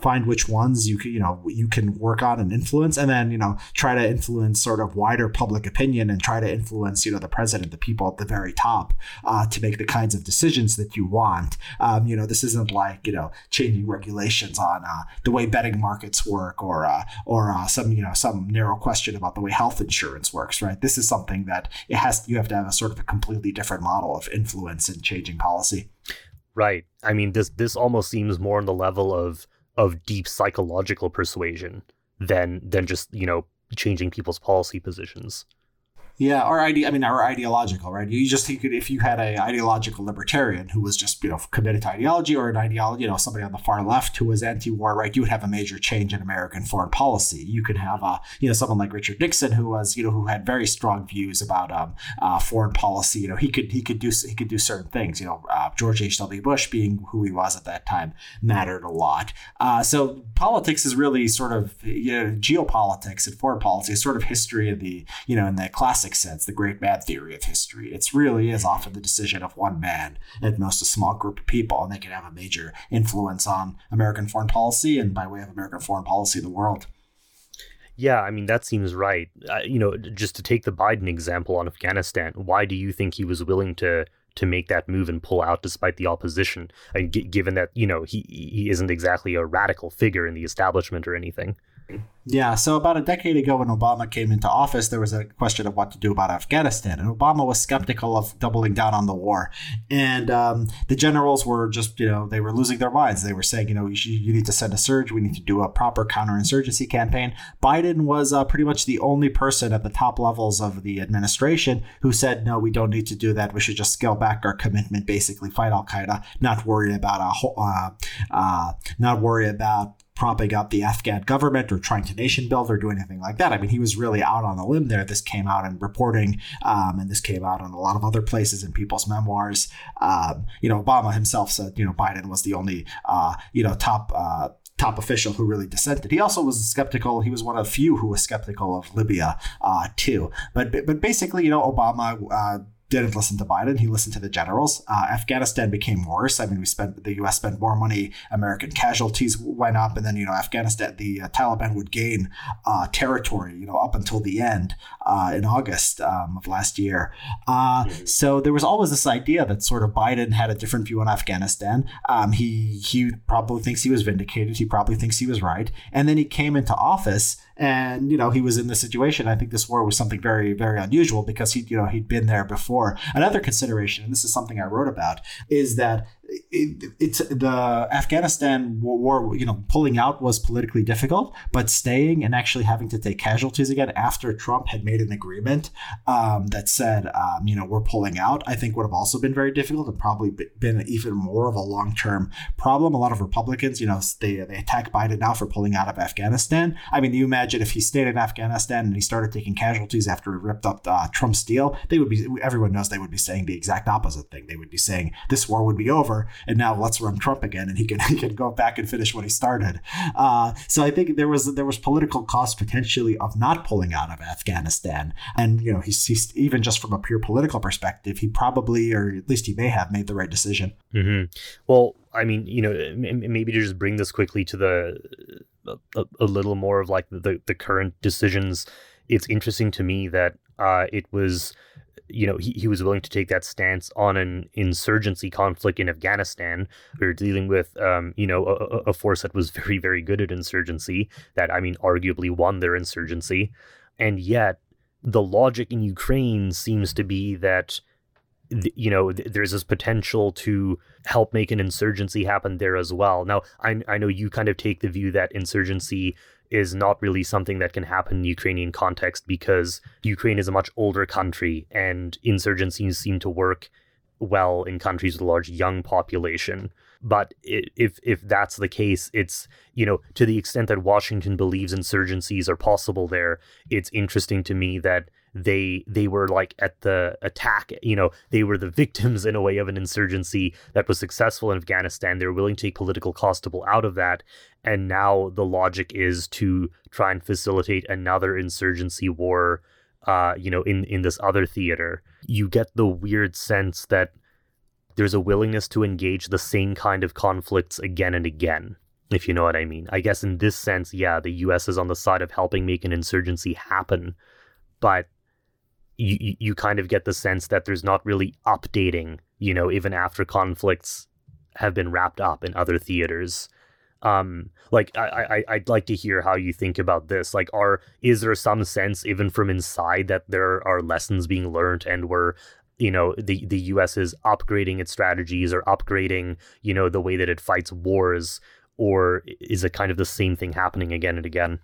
find which ones you can, you know, you can work on and influence, and then you know try to influence sort of wider public opinion and try to influence you know the president, the people at the very top, uh, to make the kinds of decisions that you want. Um, you know, this isn't like you know changing regulations on uh, the way betting markets work or uh, or uh, some you know some narrow question about the way health insurance works. Right. This is something that it has you have to have a sort of a completely different model of influence in changing policy. Right. I mean, this this almost seems more on the level of of deep psychological persuasion than than just you know changing people's policy positions. Yeah, or ide- I mean, or ideological, right? You just think if you had an ideological libertarian who was just you know committed to ideology, or an ideology, you know, somebody on the far left who was anti-war, right? You would have a major change in American foreign policy. You could have a you know someone like Richard Nixon who was you know who had very strong views about um, uh, foreign policy. You know, he could he could do he could do certain things. You know, uh, George H. W. Bush being who he was at that time mattered a lot. Uh, so politics is really sort of you know geopolitics and foreign policy is sort of history of the you know in the classic classic sense, the great man theory of history. It really is often the decision of one man, at most a small group of people, and they can have a major influence on American foreign policy and, by way of American foreign policy, the world. Yeah, I mean, that seems right. Uh, you know, just to take the Biden example on Afghanistan, why do you think he was willing to to make that move and pull out despite the opposition? And g- given that, you know, he, he isn't exactly a radical figure in the establishment or anything. Yeah, so about a decade ago, when Obama came into office, there was a question of what to do about Afghanistan, and Obama was skeptical of doubling down on the war. And um, the generals were just, you know, they were losing their minds. They were saying, you know, you, you need to send a surge. We need to do a proper counterinsurgency campaign. Biden was uh, pretty much the only person at the top levels of the administration who said, no, we don't need to do that. We should just scale back our commitment, basically fight Al Qaeda, not worry about a, uh, uh, not worry about propping up the Afghan government or trying to nation build or do anything like that. I mean, he was really out on a limb there. This came out in reporting, um, and this came out in a lot of other places in people's memoirs. Um, you know, Obama himself said, you know, Biden was the only, uh, you know, top. Uh, top official who really dissented. He also was skeptical. He was one of few who was skeptical of Libya uh, too. But but basically, you know, Obama uh, didn't listen to Biden. He listened to the generals. Uh, Afghanistan became worse. I mean, we spent the U.S. spent more money. American casualties went up, and then you know Afghanistan, the uh, Taliban would gain uh, territory. You know, up until the end uh, in August um, of last year. Uh. So there was always this idea that sort of Biden had a different view on Afghanistan. Um, he he probably thinks he was vindicated. He probably thinks he was right. And then he came into office and you know he was in this situation. I think this war was something very very unusual because he you know he'd been there before. Another consideration, and this is something I wrote about, is that it, it's the Afghanistan war. You know, pulling out was politically difficult, but staying and actually having to take casualties again after Trump had made an agreement um, that said, um, you know, we're pulling out, I think would have also been very difficult and probably been even more of a long term problem. A lot of Republicans, you know, they they attack Biden now for pulling out of Afghanistan. I mean, you imagine if he stayed in Afghanistan and he started taking casualties after he ripped up uh, Trump's deal, they would be. Everyone knows they would be saying the exact opposite thing. They would be saying this war would be over and now let's run Trump again, and he can <laughs> he can go back and finish what he started. Uh, so I think there was there was political cost potentially of not pulling out of Afghanistan, and you know he's, he's even just from a pure political perspective, he probably or at least he may have made the right decision. Mm-hmm. Well, I mean, you know, maybe to just bring this quickly to the a, a little more of like the the current decisions. It's interesting to me that uh, it was you know, he, he was willing to take that stance on an insurgency conflict in Afghanistan. We are dealing with, um, you know, a, a, force that was <laughs> very, very good at insurgency, that, I mean, arguably won their insurgency. And yet, the logic in Ukraine seems to be that, you know, there's this potential to help make an insurgency happen there as well. Now, I, I know you kind of take the view that insurgency is not really something that can happen in Ukrainian context because Ukraine is a much older country and insurgencies seem to work well in countries with a large young population. But if if that's the case, it's you know to the extent that Washington believes insurgencies are possible there, it's interesting to me that they they were like at the attack you know they were the victims in a way of an insurgency that was successful in afghanistan. They were willing to take political cost to pull out of that. And now the logic is to try and facilitate another insurgency war uh you know in in this other theater. You get the weird sense that there's a willingness to engage the same kind of conflicts again and again if you know what I mean. I guess in this sense, yeah, the US is on the side of helping make an insurgency happen, but you you kind of get the sense that there's not really updating, you know, even after conflicts have been wrapped up in other theaters. Um, like I, I I'd like to hear how you think about this. Like, are is there some sense even from inside that there are lessons being learned and we're you know the the US is upgrading its strategies or upgrading you know the way that it fights wars or is it kind of the same thing happening again and again?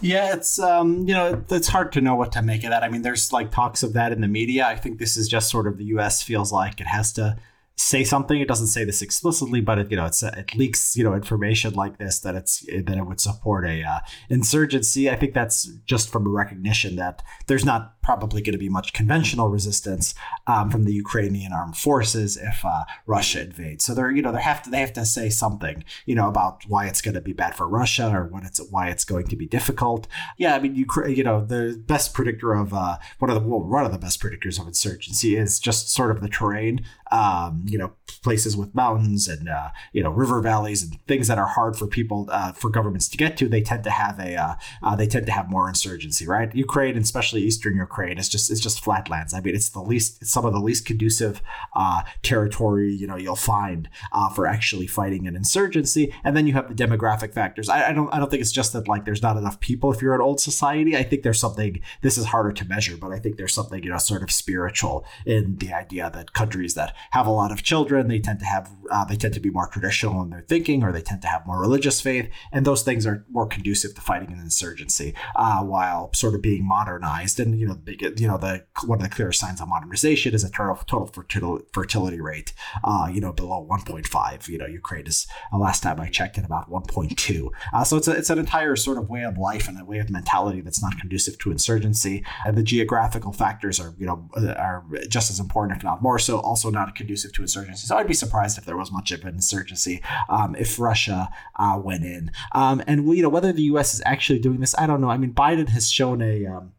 Yeah, it's um, you know, it's hard to know what to make of that. I mean, there's like talks of that in the media. I think this is just sort of the U.S. feels like it has to say something. It doesn't say this explicitly, but it you know it's it leaks you know information like this that it's that it would support a uh, insurgency. I think that's just from a recognition that there's not probably going to be much conventional resistance um, from the Ukrainian armed forces if uh, Russia invades. So they're you know they have to they have to say something you know about why it's going to be bad for Russia or what it's why it's going to be difficult. Yeah, I mean Ukraine you know the best predictor of uh, one of the well, one of the best predictors of insurgency is just sort of the terrain. Um, you know places with mountains and uh, you know river valleys and things that are hard for people uh, for governments to get to they tend to have a uh, uh they tend to have more insurgency right? Ukraine and especially eastern ukraine is just it's just flatlands. I mean it's the least it's some of the least conducive uh, territory you know you'll find uh, for actually fighting an insurgency. And then you have the demographic factors. I, I don't i don't think it's just that like there's not enough people if you're an old society. I think there's something this is harder to measure but i think there's something you know sort of spiritual in the idea that countries that have a lot of children they tend to have uh, they tend to be more traditional in their thinking or they tend to have more religious faith and those things are more conducive to fighting an insurgency uh, while sort of being modernized. And you know the, you know the one of the clearest signs of modernization is a total, total fertility, rate uh, you know below 1.5 you know Ukraine is uh, last time I checked at about 1.2 uh, so it's a, it's an entire sort of way of life and a way of mentality that's not conducive to insurgency. And the geographical factors are you know are just as important if not more so also not conducive to insurgency so I'd be surprised if there was much of an insurgency um, if Russia uh, went in. Um, and you know whether the U.S. is actually doing this, I don't know. I mean, Biden has shown a um,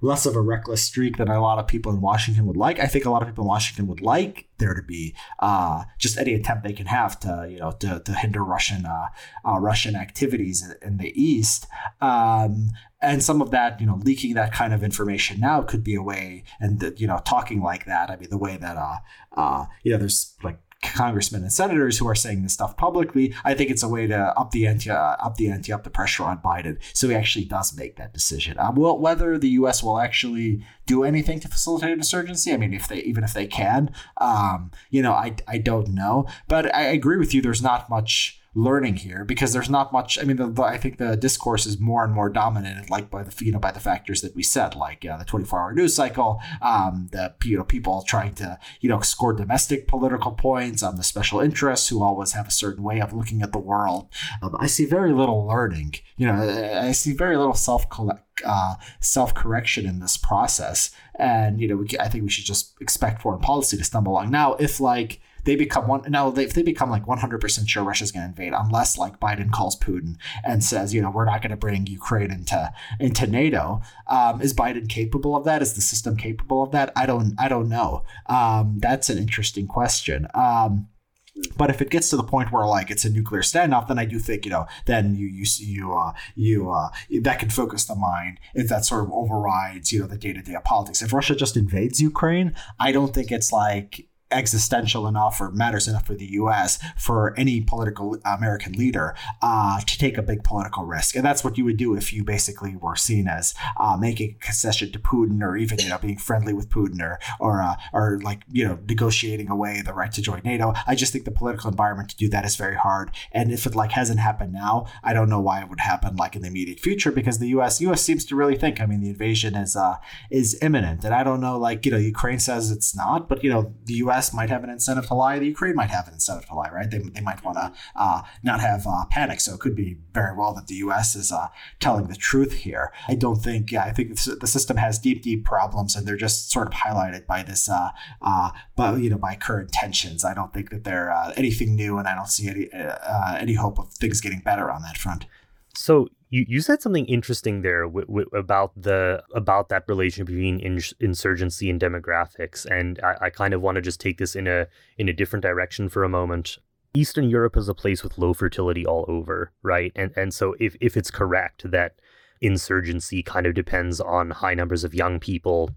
less of a reckless streak than a lot of people in Washington would like. I think a lot of people in Washington would like there to be uh, just any attempt they can have to, you know, to, to hinder Russian uh, uh, Russian activities in the East. Um, and some of that, you know, leaking that kind of information now could be a way, and you know, talking like that. I mean, the way that, uh, uh, you know, there's like congressmen and senators who are saying this stuff publicly. I think it's a way to up the ante, uh, up the ante, up the pressure on Biden, so he actually does make that decision. Um, well, whether the U.S. will actually do anything to facilitate an insurgency, I mean, if they even if they can, um, you know, I I don't know, but I agree with you. There's not much learning here because there's not much. I mean, the, the, I think the discourse is more and more dominated, like by the you know by the factors that we said, like uh, the 24-hour news cycle, um, the you know people trying to you know score domestic political points, um, the special interests who always have a certain way of looking at the world. Um, I see very little learning. You know, I see very little self uh, self correction in this process, and you know, we, I think we should just expect foreign policy to stumble along. Now, if like they become one now they, if they become like 100% sure Russia's going to invade unless like Biden calls Putin and says you know we're not going to bring Ukraine into into NATO um, is Biden capable of that? Is the system capable of that? I don't I don't know. Um, that's an interesting question. Um, but if it gets to the point where like it's a nuclear standoff, then I do think you know then you you you uh, you uh, that can focus the mind if that sort of overrides you know the day to day politics. If Russia just invades Ukraine, I don't think it's like existential enough or matters enough for the U.S. for any political American leader uh, to take a big political risk, and that's what you would do if you basically were seen as uh, making a concession to Putin or even you know being friendly with Putin or or uh, or like you know negotiating away the right to join NATO. I just think the political environment to do that is very hard, and if it like hasn't happened now, I don't know why it would happen like in the immediate future because the U.S. U.S. seems to really think. I mean, the invasion is uh, is imminent, and I don't know like you know Ukraine says it's not, but you know the U.S Might have an incentive to lie, the Ukraine might have an incentive to lie, right? They, they might want to uh, not have uh, panic. So it could be very well that the U.S. is uh, telling the truth here. I don't think. Yeah, I think the system has deep, deep problems, and they're just sort of highlighted by this, uh, uh, but you know, by current tensions. I don't think that they're uh, anything new, and I don't see any any hope of things getting better on that front. So you, you said something interesting there w- w- about the about that relation between ins- insurgency and demographics, and I, I kind of want to just take this in a in a different direction for a moment. Eastern Europe is a place with low fertility all over, right? And and so if if it's correct that insurgency kind of depends on high numbers of young people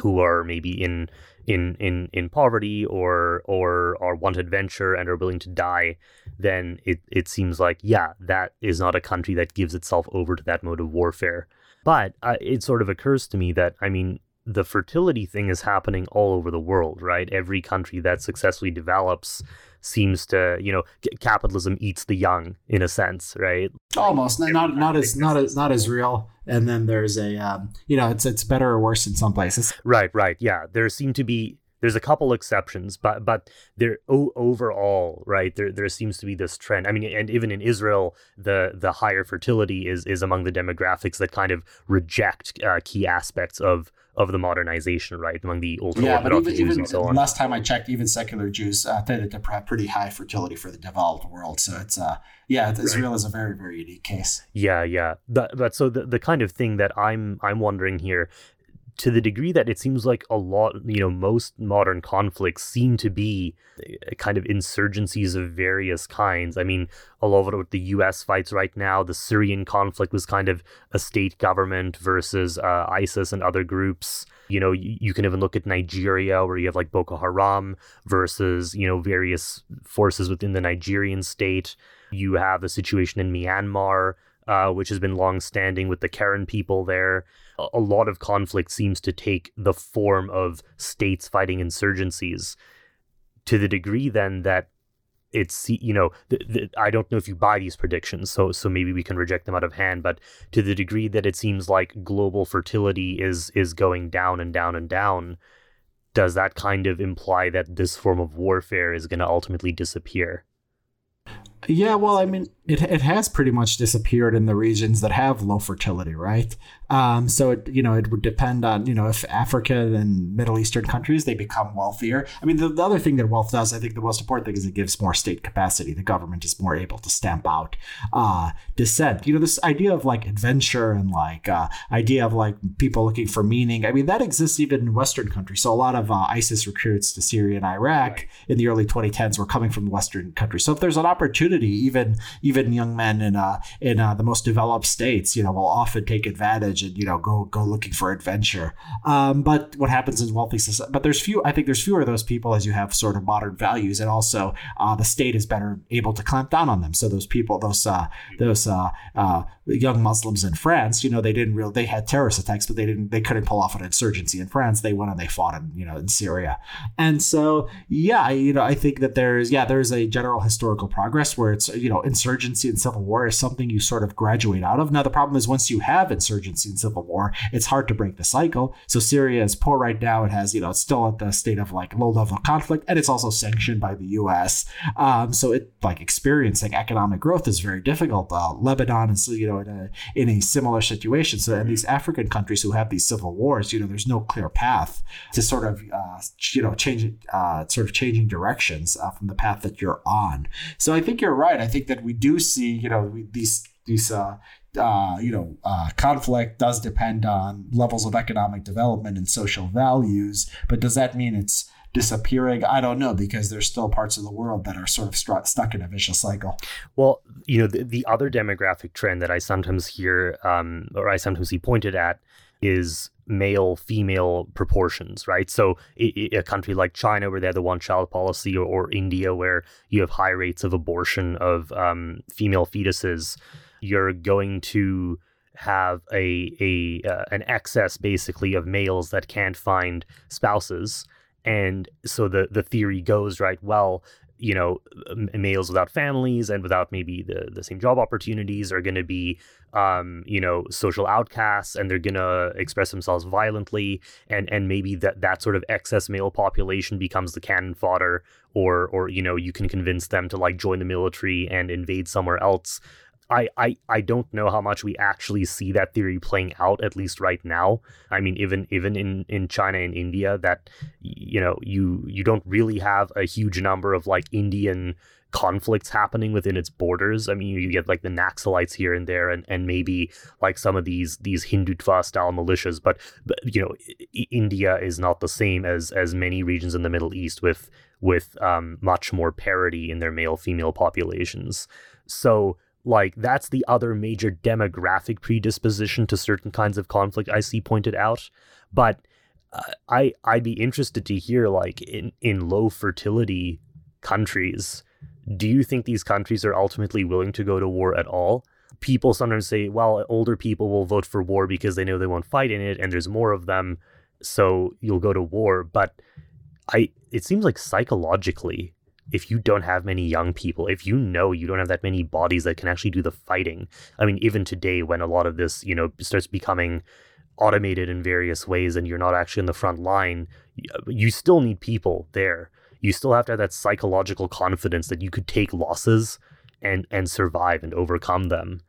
who are maybe in in in in poverty or or or want adventure and are willing to die, then it it seems like yeah, that is not a country that gives itself over to that mode of warfare. But uh, it sort of occurs to me that I mean the fertility thing is happening all over the world, right? Every country that successfully develops seems to, you know, capitalism eats the young in a sense, right? Almost not not as not as not as real. And then there's a, um, you know, it's it's better or worse in some places. Right, right, yeah. There seem to be there's a couple exceptions, but but there o- overall, right? There there seems to be this trend. I mean, and even in Israel, the the higher fertility is is among the demographics that kind of reject uh, key aspects of of the modernization, right, among the ultra yeah, Orthodox even, Jews even and so on. Last time I checked, even secular Jews uh, tended to have pretty high fertility for the developed world. So it's uh, yeah, Israel is a very very unique case. Yeah, yeah. But, but so the the kind of thing that I'm I'm wondering here to the degree that it seems like a lot, you know, most modern conflicts seem to be eh, kind of insurgencies of various kinds. I mean, a lot of what the U.S. fights right now, the Syrian conflict was kind of a state government versus uh, ISIS and other groups. You know, you, you, can even look at Nigeria, where you have like Boko Haram versus, you know, various forces within the Nigerian state. You have a situation in Myanmar uh, which has been long standing with the Karen people there. A lot of conflict seems to take the form of states fighting insurgencies to the degree then that it's you know I don't know if you buy these predictions so so maybe we can reject them out of hand but to the degree that it seems like global fertility is is going down and down and down does that kind of imply that this form of warfare is going to ultimately disappear yeah, well, I mean, it, it has pretty much disappeared in the regions that have low fertility, right? Um, so it you know it would depend on you know if Africa and Middle Eastern countries they become wealthier. I mean, the, the other thing that wealth does, I think, the most important thing is it gives more state capacity. The government is more able to stamp out uh, dissent. You know, this idea of like adventure and like uh, idea of like people looking for meaning. I mean, that exists even in Western countries. So a lot of uh, ISIS recruits to Syria and Iraq in the early 2010s were coming from Western countries. So if there's an opportunity opportunity. Even even young men in uh, in uh, the most developed states, you know, will often take advantage and you know go go looking for adventure. Um, but what happens in wealthy society? But there's few. I think there's fewer of those people as you have sort of modern values, and also uh, the state is better able to clamp down on them. So those people, those uh, those uh, uh, young Muslims in France, you know, they didn't really they had terrorist attacks, but they didn't they couldn't pull off an insurgency in France. They went and they fought in you know in Syria, and so yeah, you know, I think that there's yeah there's a general historical progress where it's you know insurgency and civil war is something you sort of graduate out of. Now the problem is once you have insurgency and civil war, it's hard to break the cycle. So Syria is poor right now. It has you know it's still at the state of like low level conflict, and it's also sanctioned by the U.S. Um, so it like experiencing economic growth is very difficult. Uh, Lebanon is you know in a in a similar situation. So in these African countries who have these civil wars, you know there's no clear path to sort of uh, you know change uh, sort of changing directions uh, from the path that you're on. So I think you're right. I think that we do see, you know, these these uh, uh, you know, uh, conflict does depend on levels of economic development and social values. But does that mean it's disappearing? I don't know because there's still parts of the world that are sort of st- stuck in a vicious cycle. Well, you know, the, the other demographic trend that I sometimes hear um, or I sometimes see pointed at is male female proportions, right? So a country like China, where they have the one child policy, or, or, India, where you have high rates of abortion of um, female fetuses, you're going to have a a uh, an excess basically of males that can't find spouses and so the the theory goes right well you know males without families and without maybe the the same job opportunities are going to be um, you know social outcasts and they're going to express themselves violently and and maybe that that sort of excess male population becomes the cannon fodder or or you know you can convince them to like join the military and invade somewhere else I, I, I don't know how much we actually see that theory playing out at least right now. I mean, even even in, in China and India, that you know you you don't really have a huge number of like Indian conflicts happening within its borders. I mean, you get like the Naxalites here and there, and, and maybe like some of these these Hindutva style militias. But, but you know, I- India is not the same as as many regions in the Middle East with with um, much more parity in their male female populations. So like that's the other major demographic predisposition to certain kinds of conflict I see pointed out. But uh, I I'd be interested to hear like in in low fertility countries, do you think these countries are ultimately willing to go to war at all? People sometimes say, well, older people will vote for war because they know they won't fight in it and there's more of them, so you'll go to war. But I it seems like psychologically if you don't have many young people, if you know you don't have that many bodies that can actually do the fighting, I mean, even today when a lot of this, you know, starts becoming automated in various ways and you're not actually in the front line, uh, you still need people there. You still have to have that psychological confidence that you could take losses and and survive and overcome them.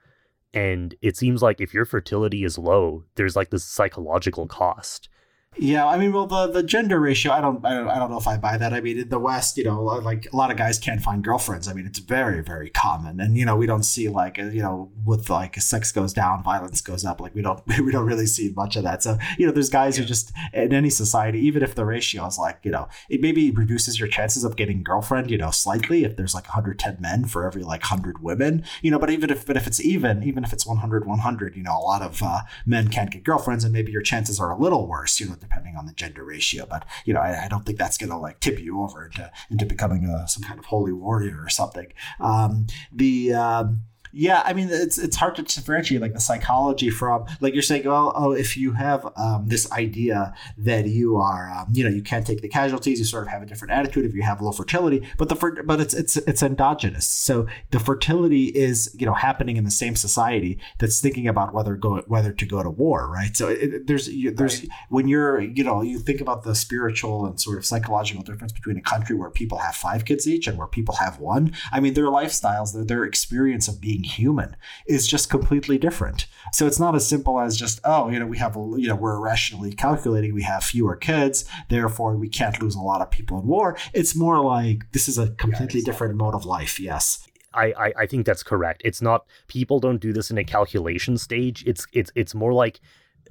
And it seems like if your fertility is low, there's like this psychological cost. Yeah, I mean, well, the, the gender ratio, I don't, I don't, I don't know if I buy that. I mean, in the West, you know, like a lot of guys can't find girlfriends. I mean, it's very, very common, and you know, we don't see like, you know, with like sex goes down, violence goes up. Like we don't, <laughs> we don't really see much of that. So you know, there's guys yeah. who just in any society, even if the ratio is like, you know, it maybe reduces your chances of getting girlfriend, you know, slightly if there's like 110 men for every like 100 women, you know. But even if, but if it's even, even if it's 100, 100, you know, a lot of uh, men can't get girlfriends, and maybe your chances are a little worse, you know depending on the gender ratio. But you know, I, I don't think that's going to like tip you over into into becoming a, some kind of holy warrior or something. Um, the um, yeah, I mean, it's it's hard to differentiate like the psychology from like you're saying, well, oh, if you have um, this idea that you are, um, you know, you can't take the casualties, you sort of have a different attitude if you have low fertility, but the but it's it's it's endogenous. So the fertility is you know happening in the same society that's thinking about whether go whether to go to war, right? So it, there's you, there's right. when you're you know you think about the spiritual and sort of psychological difference between a country where people have five kids each and where people have one. I mean, their lifestyles, their, their experience of being being human is just completely different. So it's not as simple as just, oh, you know, we have, you know, we're rationally calculating, we have fewer kids, therefore we can't lose a lot of people in war. It's more like this is a completely yeah, different mode of life. Yes. I, I, I think that's correct. It's not people don't do this in a calculation stage. It's it's it's more like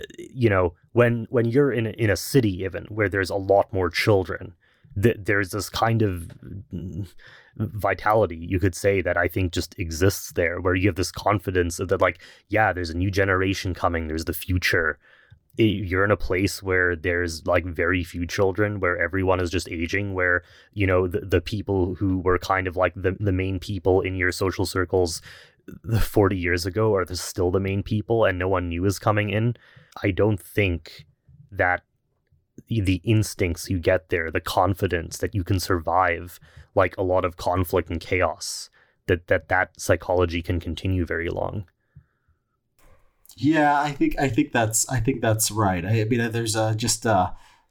uh, you know when when you're in a, in a city even where there's a lot more children that there's this kind of vitality you could say that i think just exists there where you have this confidence that like yeah there's a new generation coming there's the future. You're in a place where there's like very few children where everyone is just aging where you know the, the people who were kind of like the, the main people in your social circles the 40 years ago are still the main people and no one new is coming in. I don't think that the instincts you get there, the confidence that you can survive like a lot of conflict and chaos, that that that psychology can continue very long. Yeah, I think I think that's I think that's right. I, mean, uh, there's a just uh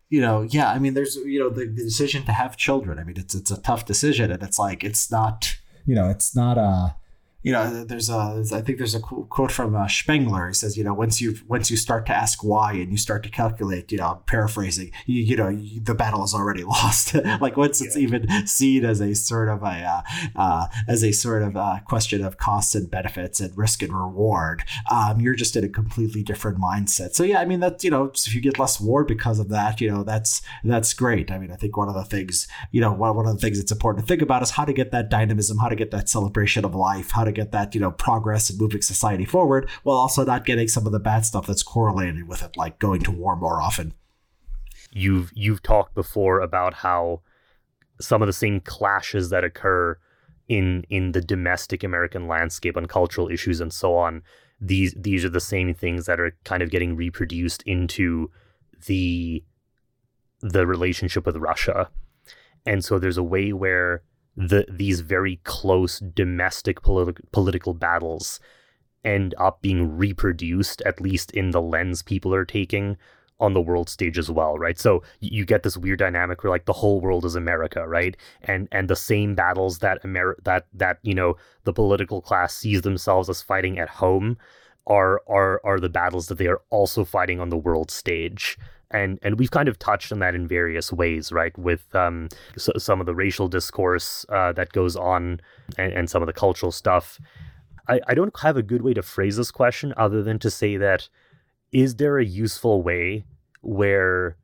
you know, yeah, I mean, there's you know the, the decision to have children. I mean, it's it's a tough decision, and it's like it's not you know it's not a you know, there's a, I think there's a quote from uh, Spengler. He says, you know, once you once you start to ask why and you start to calculate, you know, I'm paraphrasing, you, you know, you, the battle is already <laughs> lost. like once yeah. it's even seen as a sort of a uh, uh, as a sort of uh, question of costs and benefits and risk and reward, um, you're just in a completely different mindset. So yeah, I mean that you know, if you get less war because of that, you know, that's that's great. I mean, I think one of the things, you know, one, one of the things that's important to think about is how to get that dynamism, how to get that celebration of life, how to to get that, you know, progress and moving society forward while also not getting some of the bad stuff that's correlated with it, like going to war more often. You've you've talked before about how some of the same clashes that occur in in the domestic American landscape on cultural issues and so on. These these are the same things that are kind of getting reproduced into the the relationship with Russia. And so there's a way where the these very close domestic politi- political battles end up being reproduced, at least in the lens people are taking on the world stage as well, right? So you get this weird dynamic where like the whole world is America, right? And and the same battles that Amer- that that you know the political class sees themselves as fighting at home are are are the battles that they are also fighting on the world stage. And and we've kind of touched on that in various ways, right? With um, so, some of the racial discourse uh, that goes on, and, and some of the cultural stuff. I, I don't have a good way to phrase this question other than to say that is there a useful way where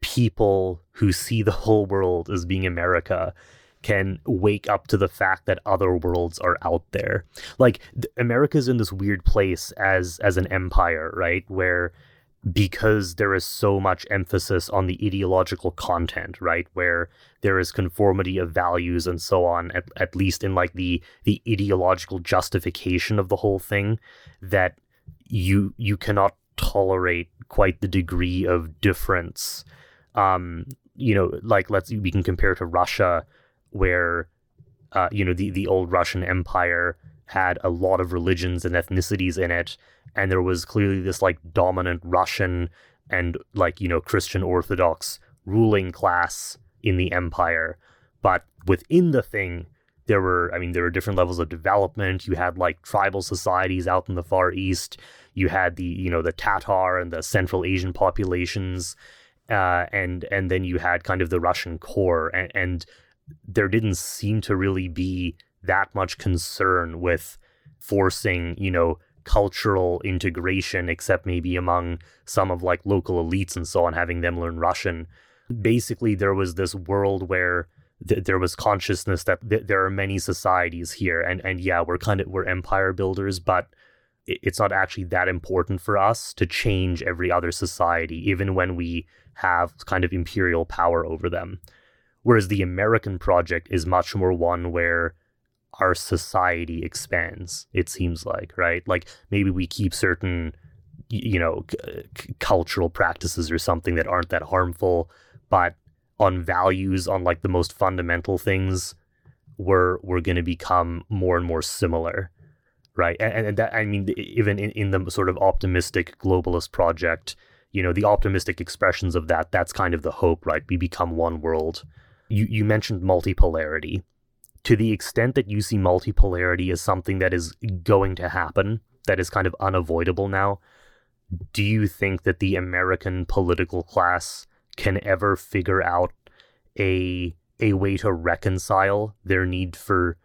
people who see the whole world as being America can wake up to the fact that other worlds are out there. Like America's in this weird place as as an empire, right? Where because there is so much emphasis on the ideological content, right? Where there is conformity of values and so on, at, at least in like the the ideological justification of the whole thing, that you you cannot tolerate quite the degree of difference. Um, you know, like let's we can compare to Russia, where uh, you know the the old Russian Empire had a lot of religions and ethnicities in it, and there was clearly this like dominant Russian and like you know Christian Orthodox ruling class in the empire. But within the thing, there were i mean there were different levels of development you had like tribal societies out in the far east you had the you know the tatar and the central asian populations uh, and and then you had kind of the russian core and, and there didn't seem to really be that much concern with forcing you know cultural integration except maybe among some of like local elites and so on having them learn russian basically there was this world where th- there was consciousness that th- there are many societies here, and and yeah, we're kind of we're empire builders, but it's not actually that important for us to change every other society, even when we have kind of imperial power over them. Whereas the American project is much more one where our society expands, it seems like, right? Like maybe we keep certain, you know, c- cultural practices or something that aren't that harmful, but on values on like the most fundamental things we're we're going to become more and more similar right? And, and that i mean even in, in the sort of optimistic globalist project you know the optimistic expressions of that that's kind of the hope right? We become one world. You you mentioned multipolarity to the extent that you see multipolarity as something that is going to happen that is kind of unavoidable now do you think that the american political class can ever figure out a a way to reconcile their need for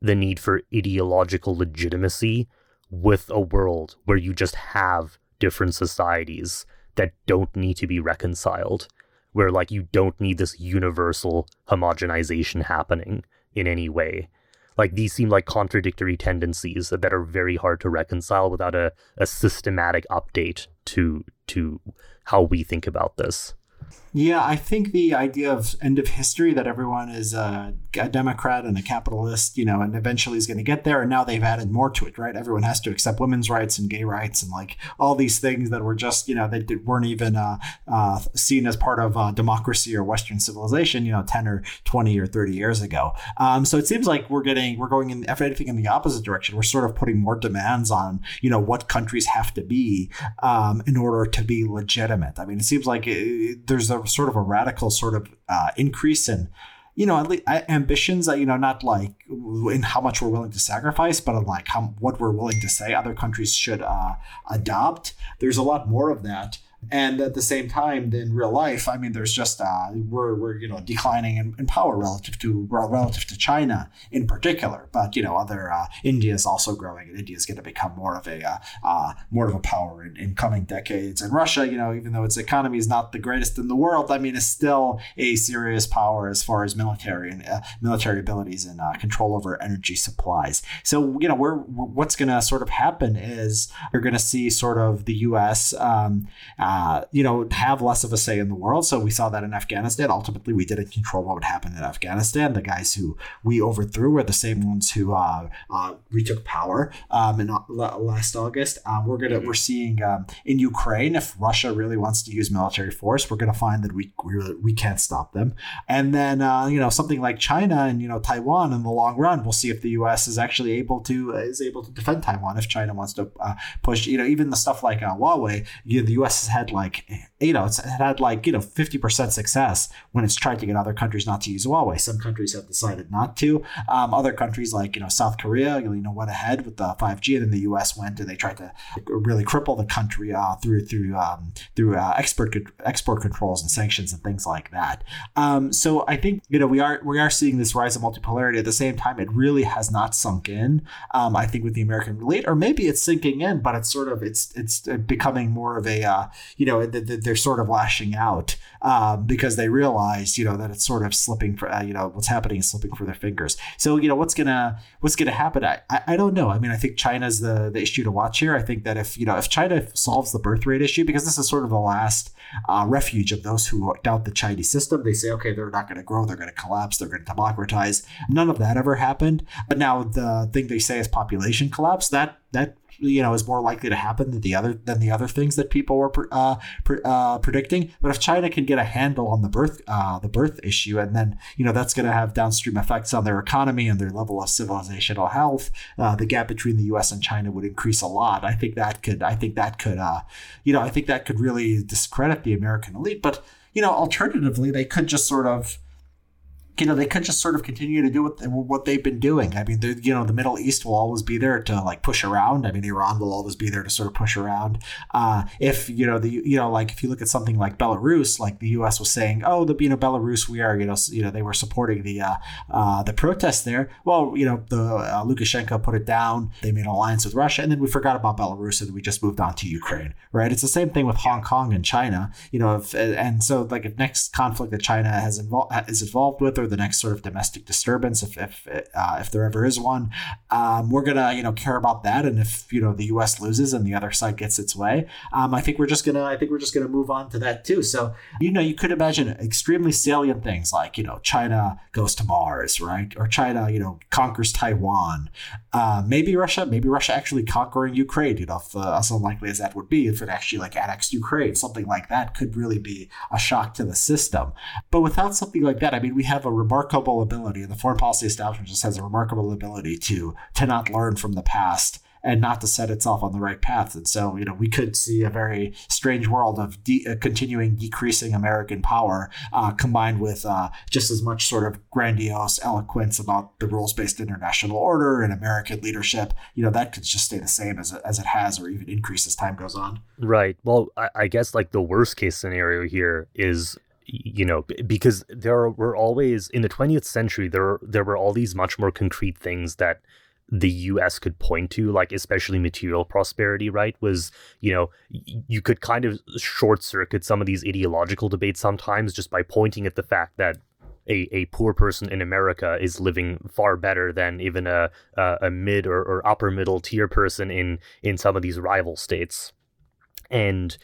the need for ideological legitimacy with a world where you just have different societies that don't need to be reconciled where like you don't need this universal homogenization happening in any way. Like these seem like contradictory tendencies that are very hard to reconcile without a, a systematic update to to how we think about this yeah, I think the idea of end of history that everyone is a, a Democrat and a capitalist, you know, and eventually is going to get there. And now they've added more to it, right? Everyone has to accept women's rights and gay rights and like all these things that were just, you know, they weren't even uh, uh, seen as part of uh, democracy or Western civilization, you know, 10 or 20 or 30 years ago. Um, so it seems like we're getting, we're going in, if anything, in the opposite direction. We're sort of putting more demands on, you know, what countries have to be um, in order to be legitimate. I mean, it seems like it, there's a sort of a radical sort of uh, increase in you know, at least ambitions that, you know, not like in how much we're willing to sacrifice, but like how, what we're willing to say other countries should uh, adopt. There's a lot more of that and at the same time in real life i mean there's just uh, we're, we're you know declining in, in, power relative to relative to china in particular. But you know other uh, india is also growing and india is going to become more of a uh, uh, more of a power in, in coming decades. And russia you know even though its economy is not the greatest in the world i mean it's still a serious power as far as military and uh, military abilities and uh, control over energy supplies. So you know we're, what's going to sort of happen is you're going to see sort of the us um, uh, you know, have less of a say in the world. So we saw that in Afghanistan. Ultimately, we didn't control what would happen in Afghanistan. The guys who we overthrew were the same ones who uh, uh, retook power um, in last August. Um, we're gonna mm-hmm. we're seeing um, in Ukraine if Russia really wants to use military force, we're gonna find that we we, we can't stop them. And then uh, you know something like China and you know Taiwan in the long run, we'll see if the U.S. is actually able to uh, is able to defend Taiwan if China wants to uh, push. You know even the stuff like uh, Huawei, you know, the U.S. has had like you know it's had like you know fifty percent success when it's tried to get other countries not to use Huawei. Some countries have decided not to. Um, other countries like you know South Korea, you know went ahead with the five G, and then the U.S. went and they tried to really cripple the country uh, through through um, through uh, export export controls and sanctions and things like that. Um, so I think you know we are we are seeing this rise of multipolarity. At the same time, it really has not sunk in. Um, I think with the American elite, or maybe it's sinking in, but it's sort of it's it's becoming more of a uh, you know they're sort of lashing out um, because they realize you know that it's sort of slipping for uh, you know what's happening is slipping for their fingers. So you know what's gonna what's gonna happen? I, I, I don't know. I mean, I think China's the the issue to watch here. I think that if you know if China solves the birth rate issue, because this is sort of the last uh, refuge of those who doubt the Chinese system, they say okay, they're not going to grow, they're going to collapse, they're going to democratize. None of that ever happened. But now the thing they say is population collapse. That that you know is more likely to happen than the other than the other things that people were uh, uh, predicting. But if China can get a handle on the birth uh, the birth issue, and then you know that's going to have downstream effects on their economy and their level of civilizational health, uh, the gap between the U.S. and China would increase a lot. I think that could I think that could uh, you know I think that could really discredit the American elite. But you know alternatively, they could just sort of you know, they could just sort of continue to do what, what they've been doing. I mean, you know, the Middle East will always be there to like push around. I mean, Iran will always be there to sort of push around. Uh, if, you know, the, you know, like if you look at something like Belarus, like the U.S. was saying, oh, the, you know, Belarus, we are, you know, you know, they were supporting the, uh, uh, the protests there. Well, you know, the uh, Lukashenko put it down. They made an alliance with Russia and then we forgot about Belarus and we just moved on to Ukraine, right? It's the same thing with Hong Kong and China, you know, if, and so like if next conflict that China has involved, is involved with, or the next sort of domestic disturbance, if if uh, if there ever is one, um, we're gonna you know care about that. And if you know the U.S. loses and the other side gets its way, um, I think we're just gonna I think we're just gonna move on to that too. So you know you could imagine extremely salient things like you know China goes to Mars, right? Or China you know conquers Taiwan. Uh, maybe Russia, maybe Russia actually conquering Ukraine. You know, if, uh, as unlikely as that would be, if it actually like annexed Ukraine, something like that could really be a shock to the system. But without something like that, I mean, we have a remarkable ability, and the foreign policy establishment just has a remarkable ability to to not learn from the past and not to set itself on the right path. And so, you know, we could see a very strange world of de- uh, continuing decreasing American power uh, combined with uh, just as much sort of grandiose eloquence about the rules based international order and American leadership. You know, that could just stay the same as, as it has or even increase as time goes on. Right. Well, I, I guess like the worst case scenario here is you know because there were always in the 20th century there there were all these much more concrete things that the US could point to like especially material prosperity right was you know you could kind of short circuit some of these ideological debates sometimes just by pointing at the fact that a, a poor person in America is living far better than even a a, a mid or, or upper middle tier person in in some of these rival states. And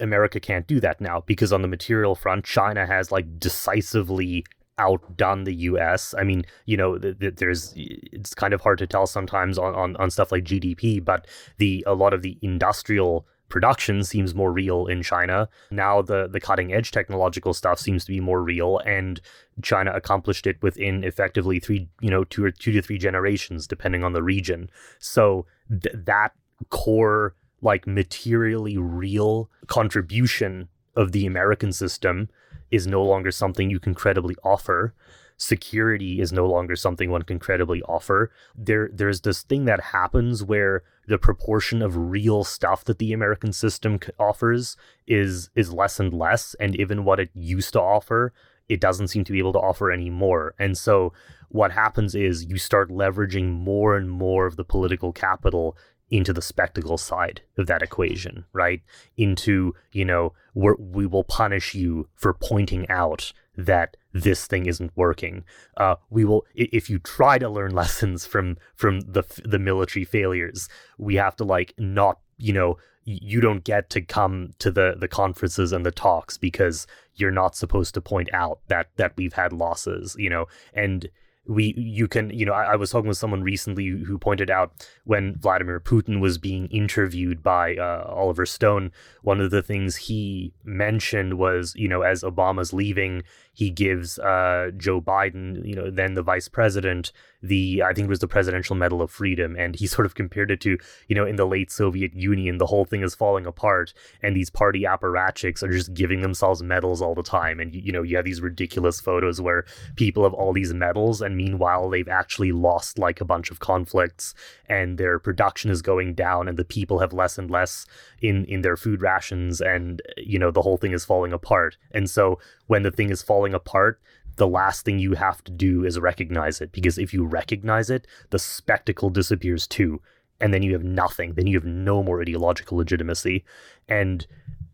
America can't do that now because on the material front, China has like decisively outdone the U.S. I mean, you know, th- th- there's it's kind of hard to tell sometimes on, on on stuff like GDP, but the a lot of the industrial production seems more real in China. Now the the cutting edge technological stuff seems to be more real and China accomplished it within effectively three, you know, two or two to three generations depending on the region. So th- that core like materially real contribution of the American system is no longer something you can credibly offer. Security is no longer something one can credibly offer. There, there's this thing that happens where the proportion of real stuff that the American system offers is is less and less, and even what it used to offer, it doesn't seem to be able to offer anymore. And so, what happens is you start leveraging more and more of the political capital into the spectacle side of that equation, right? Into, you know, we we will punish you for pointing out that this thing isn't working. Uh, we will, if you try to learn <laughs> lessons from from the the military failures, we have to like not, you know, you don't get to come to the the conferences and the talks because you're not supposed to point out that that we've had losses you know and we you can you know I, I, was talking with someone recently who pointed out when Vladimir Putin was being interviewed by uh, Oliver Stone one of the things he mentioned was you know as Obama's leaving he gives uh, Joe Biden you know then the vice president the I think it was the Presidential Medal of Freedom, and he sort of compared it to you know in the late Soviet Union, the whole thing is falling apart, and these party apparatchiks are just giving themselves medals all the time, and you know you have these ridiculous photos where people have all these medals, and meanwhile they've actually lost like a bunch of conflicts, and their production is going down, and the people have less and less in in their food rations, and you know the whole thing is falling apart, and so when the thing is falling apart the last thing you have to do is recognize it because if you recognize it, the spectacle disappears too. And then you have nothing. Then you have no more ideological legitimacy. And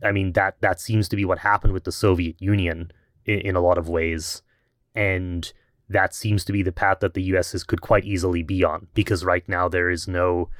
I mean that that seems to be what happened with the Soviet Union in, in a lot of ways. And that seems to be the path that the US is, could quite easily be on because right now there is no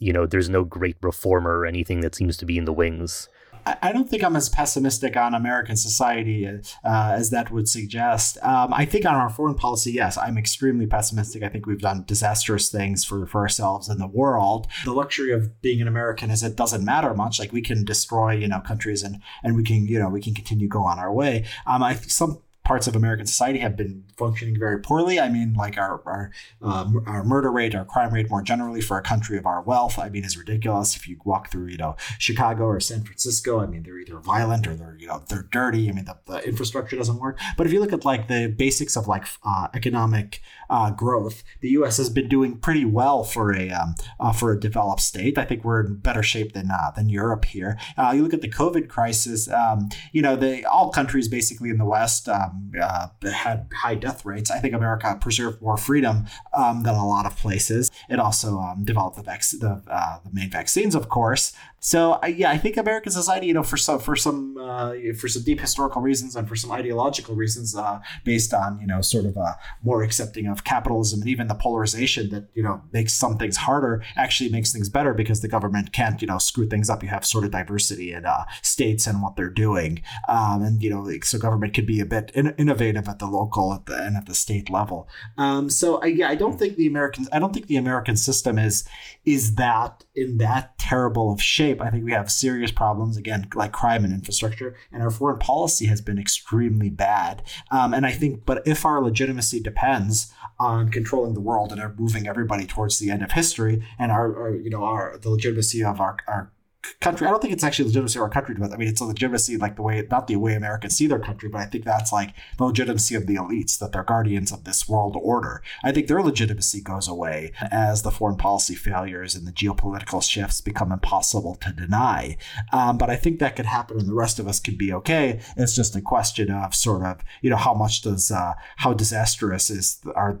you know, there's no great reformer or anything that seems to be in the wings. I don't think I'm as pessimistic on American society uh, as that would suggest. Um, I think on our foreign policy, yes, I'm extremely pessimistic. I think we've done disastrous things for, for ourselves and the world. The luxury of being an American is it doesn't matter much. Like we can destroy, you know, countries and and we can, you know, we can continue go on our way. Um, I some parts of American society have been functioning very poorly. I mean, like our our, uh, our murder rate, our crime rate more generally for a country of our wealth, I mean, is ridiculous. If you walk through, you know, Chicago or San Francisco, I mean, they're either violent or they're you know they're dirty. I mean, the, the infrastructure doesn't work. But if you look at like the basics of like uh, economic uh, growth, the U.S. has been doing pretty well for a um, uh, for a developed state. I think we're in better shape than uh, than Europe here. Uh, you look at the COVID crisis. Um, you know, the all countries basically in the West. Um, um, uh, had high death rates. I think America preserved more freedom um, than a lot of places. It also um, developed the, vac- the, uh, the main vaccines, of course, so uh, yeah, I think American society, you know, for some for some uh, for some deep historical reasons and for some ideological reasons, uh, based on you know sort of a more accepting of capitalism and even the polarization that you know makes some things harder, actually makes things better because the government can't you know screw things up. You have sort of diversity in uh, states and what they're doing, um, and you know so government can be a bit in- innovative at the local at the, and at the state level. Um, so I, yeah, I don't think the American I don't think the American system is is that in that terrible of shape shape, I think we have serious problems again, like crime and infrastructure, and our foreign policy has been extremely bad. Um, and I think, but if our legitimacy depends on controlling the world and are moving everybody towards the end of history, and our, our you know, our the legitimacy of our, our country. I don't think it's actually legitimacy of our country, but I mean, it's a legitimacy like the way, not the way Americans see their country, but I think that's like the legitimacy of the elites, that they're guardians of this world order. I think their legitimacy goes away as the foreign policy failures and the geopolitical shifts become impossible to deny. Um, but I think that could happen and the rest of us could be okay. It's just a question of sort of, you know, how much does, uh, how disastrous is our,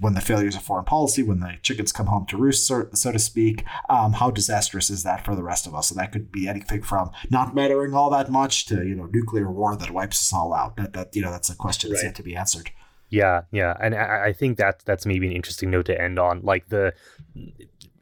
when the failures of foreign policy, when the chickens come home to roost, so, so to speak, um, how disastrous is that for the rest of us? So that could be anything from not mattering all that much to you know nuclear war that wipes us all out. That that you know that's a question that's right. yet to be answered. Yeah, yeah, and I, I think that that's maybe an interesting note to end on. Like the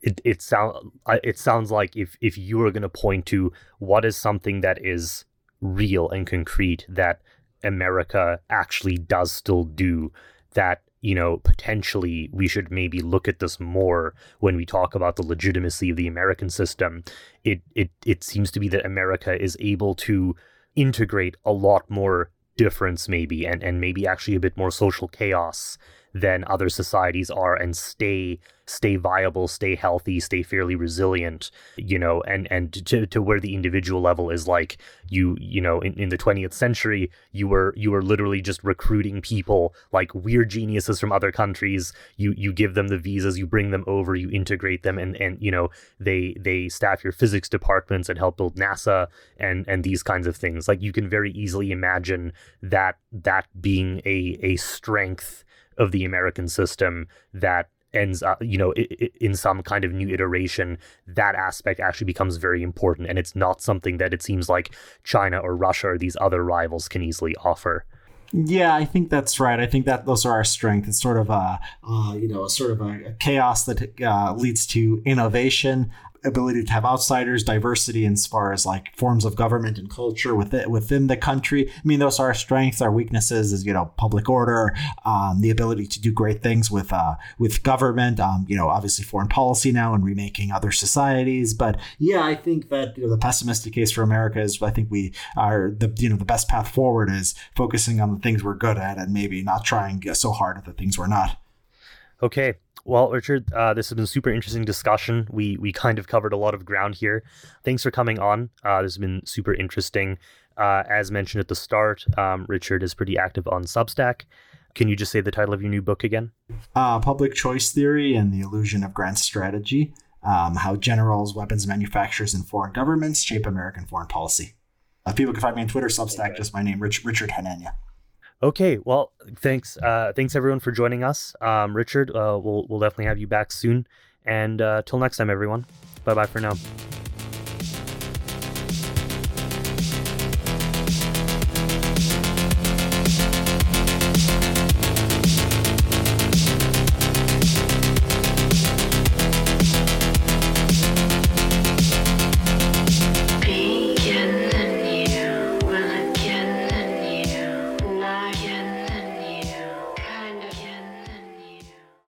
it it sound it sounds like if if you were going to point to what is something that is real and concrete that America actually does still do that you know, potentially we should maybe look at this more when we talk about the legitimacy of the American system. It it it seems to be that America is able to integrate a lot more difference maybe and and maybe actually a bit more social chaos than other societies are and stay stay viable, stay healthy, stay fairly resilient, you know, and and to, to where the individual level is like you you know in, in the 20th century you were you were literally just recruiting people like weird geniuses from other countries. You you give them the visas you bring them over you integrate them and and you know they they staff your physics departments and help build NASA and and these kinds of things. Like you can very easily imagine that that being a a strength of the American system that ends up, you know, in some kind of new iteration, that aspect actually becomes very important. And it's not something that it seems like China or Russia or these other rivals can easily offer. Yeah, I think that's right. I think that those are our strength. It's sort of a, uh, you know, a sort of a, a chaos that uh, leads to innovation, ability to have outsiders, diversity as far as like forms of government and culture within within the country. I mean, those are our strengths. Our weaknesses is you know public order, um, the ability to do great things with uh, with government. Um, you know, obviously foreign policy now and remaking other societies. But yeah, I think that you know, the pessimistic case for America is I think we are the you know the best path forward is focusing on the things we're good at and maybe not trying so hard at the things we're not. Okay. Well, Richard, uh, this has been a super interesting discussion. We we kind of covered a lot of ground here. Thanks for coming on. Uh, this has been super interesting. Uh, as mentioned at the start, um, Richard is pretty active on Substack. Can you just say the title of your new book again? Uh, Public Choice Theory and the Illusion of Grand Strategy um, How Generals, Weapons Manufacturers, and Foreign Governments Shape American Foreign Policy. Uh, people can find me on Twitter, Substack, just my name, Rich, Richard Hanania. Okay, well, thanks, uh, thanks everyone for joining us. Um, Richard, uh, we'll we'll definitely have you back soon. And uh, till next time, everyone. Bye bye for now.